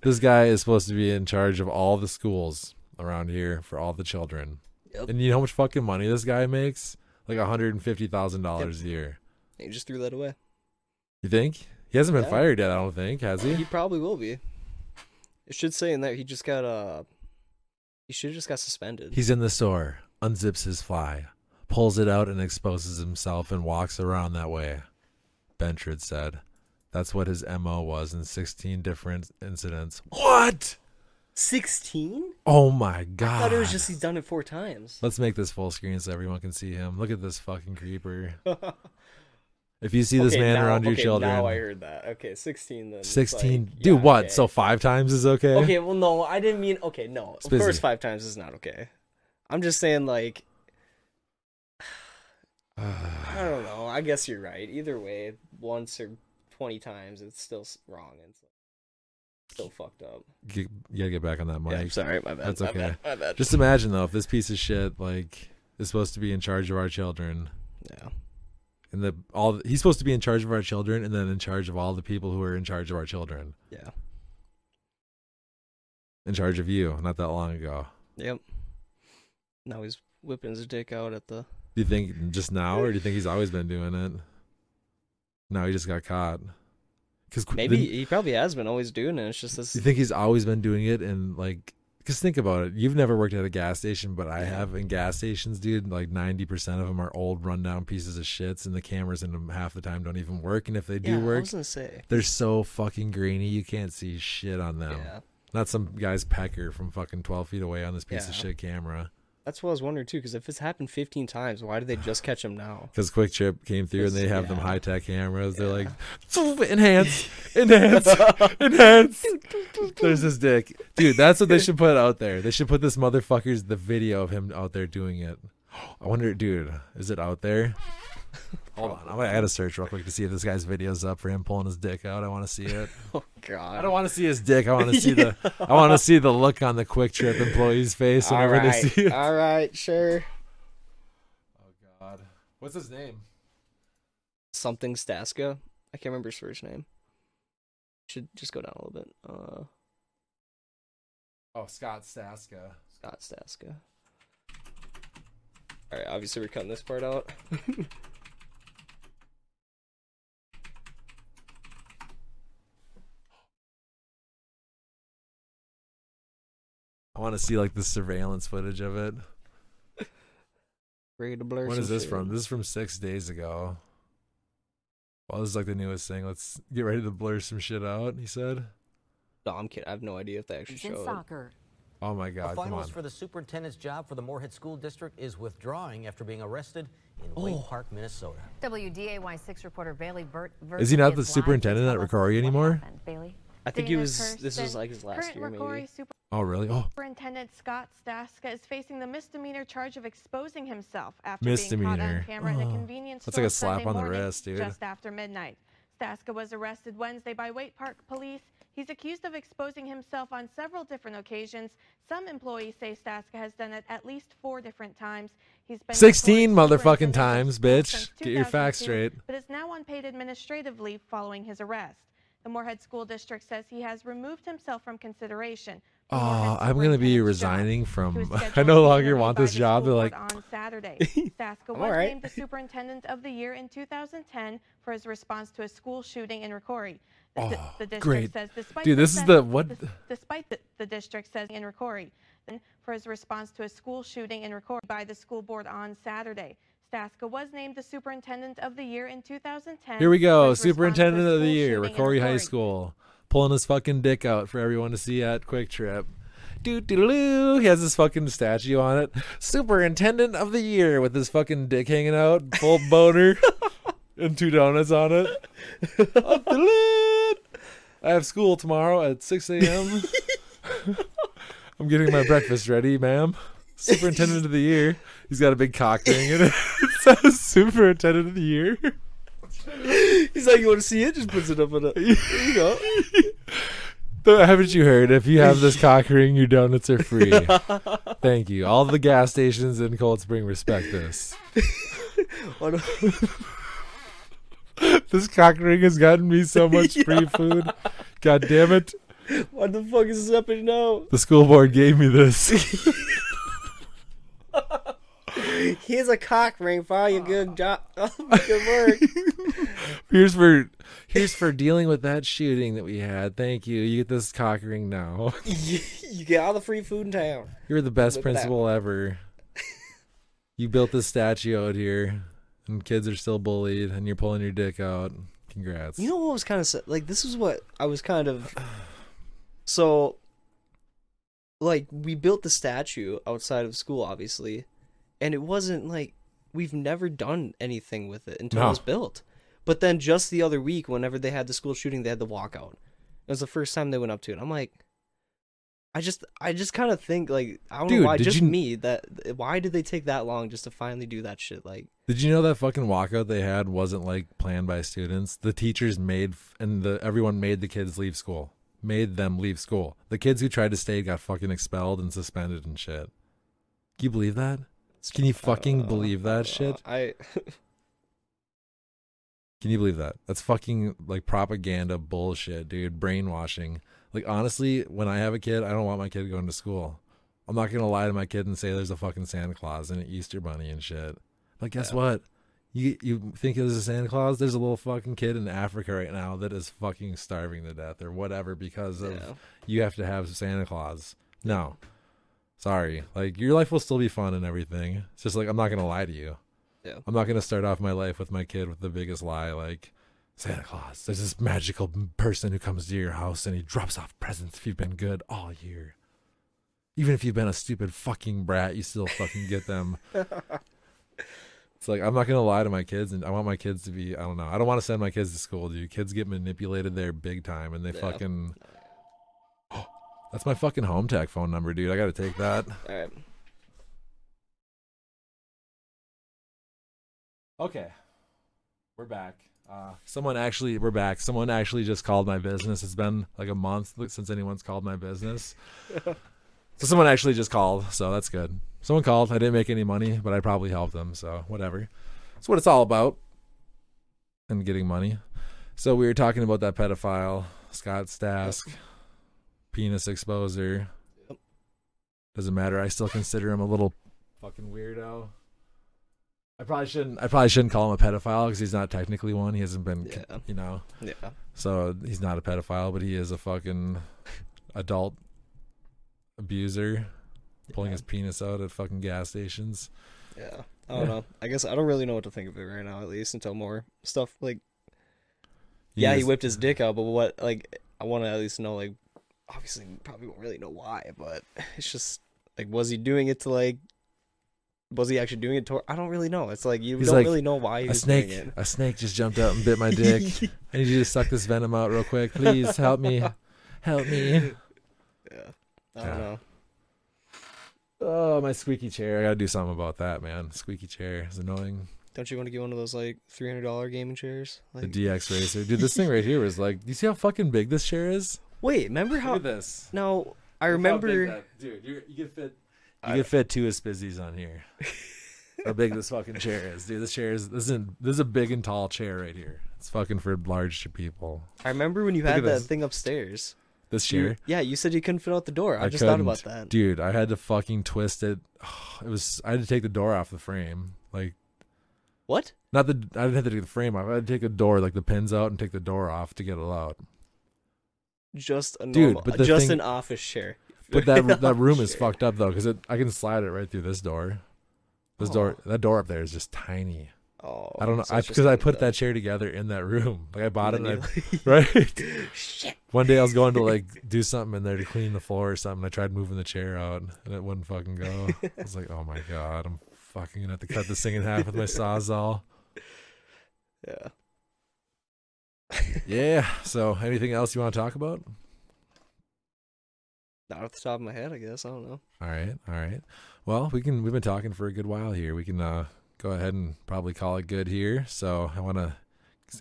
this guy is supposed to be in charge of all the schools around here for all the children. Yep. And you know how much fucking money this guy makes? Like hundred and fifty thousand dollars a year. He just threw that away. You think? He hasn't been Yeah. fired yet. I don't think has he. He probably will be. It should say in there he just got uh he should have just got suspended. He's in the store, unzips his fly, pulls it out, and exposes himself, and walks around that way. Benchard said, "That's what his mo was in sixteen different incidents." What? Sixteen? Oh my god. I thought it was just he's done it four times. Let's make this full screen so everyone can see him. Look at this fucking creeper. <laughs> If you see this Okay, man now- around your okay, children, Now I heard that. Okay, sixteen then. 16. like- Dude, yeah, what? okay. So five times is okay? Okay, well no, I didn't mean okay, no. Of course five times is not okay. I'm just saying like <sighs> I don't know. I guess you're right. Either way, once or twenty times, it's still wrong and it's still fucked up. Get- you gotta get back on that mic. Yeah, sorry, my bad. That's my okay. bad, My bad. Just imagine though, if this piece of shit like is supposed to be in charge of our children, yeah. And the all he's supposed to be in charge of our children, and then in charge of all the people who are in charge of our children, Yeah. in charge of you, not that long ago. Yep. Now he's whipping his dick out at the. Do you think just now, or do you think he's always been doing it? No, he just got caught. Because Maybe he probably has been always doing it. It's just this. You think he's always been doing it and like because think about it you've never worked at a gas station but i have in gas stations dude like 90% of them are old rundown pieces of shits and the cameras in them half the time don't even work and if they do yeah, I work was gonna say. they're so fucking grainy you can't see shit on them Yeah. not some guy's pecker from fucking 12 feet away on this piece of shit camera That's what I was wondering too. Because if it's happened 15 times, why did they just catch him now? Because Kwik Trip came through and they have them high tech cameras. They're like, enhance, enhance, <laughs> enhance. <laughs> There's his dick, dude. That's what they should put out there. They should put this motherfucker's the video of him out there doing it. <gasps> I wonder, dude, is it out there? Hold on, I'm I gotta search real quick to see if this guy's video's up for him pulling his dick out. I want to see it. <laughs> Oh God. I don't want to see his dick. I want to see the. <laughs> I want to see the look on the Kwik Trip employee's face whenever right. they see it. All right. Sure. Oh God, what's his name? Something Staska. I can't remember his first name. Should just go down a little bit. Uh, Oh, Scott Staska. Scott Staska. All right. Obviously, we're cutting this part out. <laughs> I want to see like the surveillance footage of it. Ready to blur. When some is this shit. from? This is from six days ago. Well, this is like the newest thing. Let's get ready to blur some shit out. He said, No, I'm kidding. I have no idea if they actually It's in show it. soccer. "Oh my God, come on!" finalist for the superintendent's job for the Moorhead School District is withdrawing after being arrested in oh. Waite Oh. Park, Minnesota. WDAY6 reporter Bailey Burt. Is he not the superintendent at Rocori anymore? Bailey? I think he was. This was like his last year, Rocori maybe. Oh really? Oh, Superintendent Scott Staska is facing the misdemeanor charge of exposing himself after being caught Misdemeanor. on camera in a Oh. convenience That's store like a slap Sunday on the morning, wrist, dude. Just after midnight. Staska was arrested Wednesday by Waite Park police. He's accused of exposing himself on several different occasions. Some employees say Staska has done it at least four different times. He's been 16 Rocori's motherfucking superintendent times, bitch. since Get your facts 2002, straight. But is now unpaid administrative leave following his arrest. The Moorhead School District says he has removed himself from consideration. Oh, I'm gonna be resigning from. <laughs> I no longer want this job. They're like, on Saturday. <laughs> Staska was alright. named the superintendent of the year in 2010 for his response to a school shooting in Rocori. The, Oh, the district great. says despite Dude, the this is the- what- despite the, the district says in Rocori for his response to a school shooting in Rocori by the school board on Saturday. Staska was named the superintendent of the year in 2010. here we go, his response to a superintendent of the year, Rocori High School, pulling his fucking dick out for everyone to see at Kwik Trip. Doo doo. He has this fucking statue on it. Superintendent of the year with his fucking dick hanging out, full <laughs> boner, and two donuts on it. Up the lid. I have school tomorrow at 6 a.m. <laughs> I'm getting my breakfast ready, ma'am. Superintendent of the year. He's got a big cock ring in it. <laughs> It says Superintendent of the year. <laughs> He's like, you want to see it? Just puts it up on a. There <laughs> you go. Haven't you heard? If you have this <laughs> cock ring, your donuts are free. Thank you. All the gas stations in Cold Spring respect this. This cock ring has gotten me so much free food. God damn it. what the fuck is this happening now? The school board gave me this. <laughs> Here's a cock ring for all your good job, <laughs> good work. <laughs> Here's for here's for dealing with that shooting that we had. Thank you. You get this cock ring now. you, you get all the free food in town. You're the best Look principal ever. You built this statue out here, and kids are still bullied, and you're pulling your dick out. Congrats. You know what was kind of like? This is what I was kind of. So, like, we built the statue outside of school, obviously, and it wasn't like we've never done anything with it until No. it was built. But then just the other week, whenever they had the school shooting, they had the walkout. It was the first time they went up to it. I'm like, I just, I just kind of think like I don't Dude, know why. Just you- me that why did they take that long just to finally do that shit? Like, Did you know that fucking walkout they had wasn't like planned by students? The teachers made and the everyone made the kids leave school. Made them leave school. The kids who tried to stay got fucking expelled and suspended and shit. Can you believe that? Can you fucking uh, believe that shit? I Can you believe that? That's fucking like propaganda bullshit, dude. Brainwashing. Like honestly, when I have a kid, I don't want my kid going to school. I'm not gonna lie to my kid and say there's a fucking Santa Claus and an Easter bunny and shit. But guess Yeah. what? You you think there's a Santa Claus? There's a little fucking kid in Africa right now that is fucking starving to death or whatever because of you have to have Santa Claus. No. Sorry. Like your life will still be fun and everything. It's just like I'm not gonna lie to you. Yeah. I'm not gonna start off my life with my kid with the biggest lie like Santa Claus. There's this magical person who comes to your house and he drops off presents if you've been good all year. even if you've been a stupid fucking brat, you still fucking get them. <laughs> it's like I'm not gonna lie to my kids, and I want my kids to be. I don't know. I don't want to send my kids to school, dude. Kids get manipulated there big time, and they Yeah. fucking. That's my fucking home tech phone number, dude. I gotta take that. <laughs> All right. Okay. We're back. Uh, someone actually, we're back. Someone actually just called my business. It's been like a month since anyone's called my business. <laughs> so someone actually just called, so that's good. Someone called. I didn't make any money, but I probably helped them, so whatever. That's what it's all about. And getting money. So we were talking about that pedophile, Scott Stask, penis exposer. Yep. Doesn't matter. I still consider him a little fucking weirdo. I probably shouldn't. I probably shouldn't call him a pedophile because he's not technically one. He hasn't been, Yeah. you know. Yeah. So he's not a pedophile, but he is a fucking adult abuser, pulling his penis out at fucking gas stations. Yeah. I don't know. I guess I don't really know what to think of it right now, at least until more stuff like yeah, he whipped his dick out, but what like I want to at least know like obviously probably won't really know why, but <laughs> it's just like was he doing it to like was he actually doing it to I don't really know. It's like you He's don't like, really know why A snake, doing it. a snake just jumped out and bit my dick. <laughs> I need you to suck this venom out real quick, please. Help me, <laughs> help me. Yeah. I don't Yeah. know. Oh, my squeaky chair. I gotta do something about that, man. Squeaky chair is annoying. Don't you want to get one of those like three hundred dollar gaming chairs? Like... The DX Racer, dude. This thing right here was like, do you see how fucking big this chair is? Wait, remember how? Look at this. No, I Look how big remember. that- dude. You you could fit. You I- could fit two Aspizzies on here. <laughs> how big this fucking chair is, dude. This chair is this isn't this is a big and tall chair right here. It's fucking for large people. I remember when you Look had that this. thing upstairs. This You- chair. yeah, you said you couldn't fit out the door. I, just thought about couldn't. that. dude. I had to fucking twist it. <sighs> It was I had to take the door off the frame. Like What? not the I didn't have to take the frame off. I had to take the door like the pins out and take the door off to get it out. Just a Dude, but the just thing- an office chair. But that <laughs> that room is fucked up though because I can slide it right through this door. This door, Oh. that door up there is just tiny. Oh, I don't know so it's just because I put that chair together in that room. <laughs> Like I bought it, and and I, you- <laughs> right. Shit. One day I was going to like do something in there to clean the floor or something. I tried moving the chair out and it wouldn't fucking go. I was like, oh my god, I'm fucking gonna have to cut this thing in half with my sawzall. Yeah. <laughs> Yeah. So, anything else you want to talk about? Not off the top of my head, I guess. I don't know. All right, all right. Well, we can. We've been talking for a good while here. We can uh, go ahead and probably call it good here. So I want to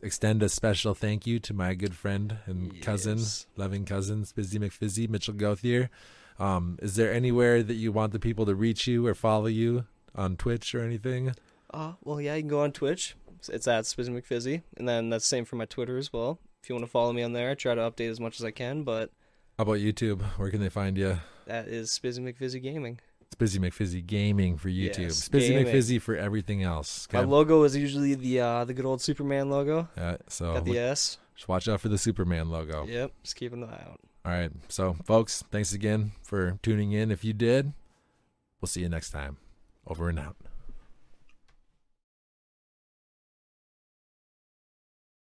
extend a special thank you to my good friend and cousin, loving cousin, Spizzy McFizzy, Mitchell Gauthier. Um, is there anywhere that you want the people to reach you or follow you on Twitch or anything? Uh, well, yeah, you can go on Twitch. It's at Spizzy McFizzy, and then that's the same for my Twitter as well. If you want to follow me on there, I try to update as much as I can, but How about YouTube? Where can they find you? that is Spizzy McFizzy Gaming. Spizzy McFizzy Gaming for YouTube. Yes, Spizzy gaming. McFizzy for everything else. My logo is usually the uh, the good old Superman logo. Uh, so Got the look- S. just watch out for the Superman logo. Yep, just keep an eye out. All right. So, folks, thanks again for tuning in. If you did, we'll see you next time. Over and out.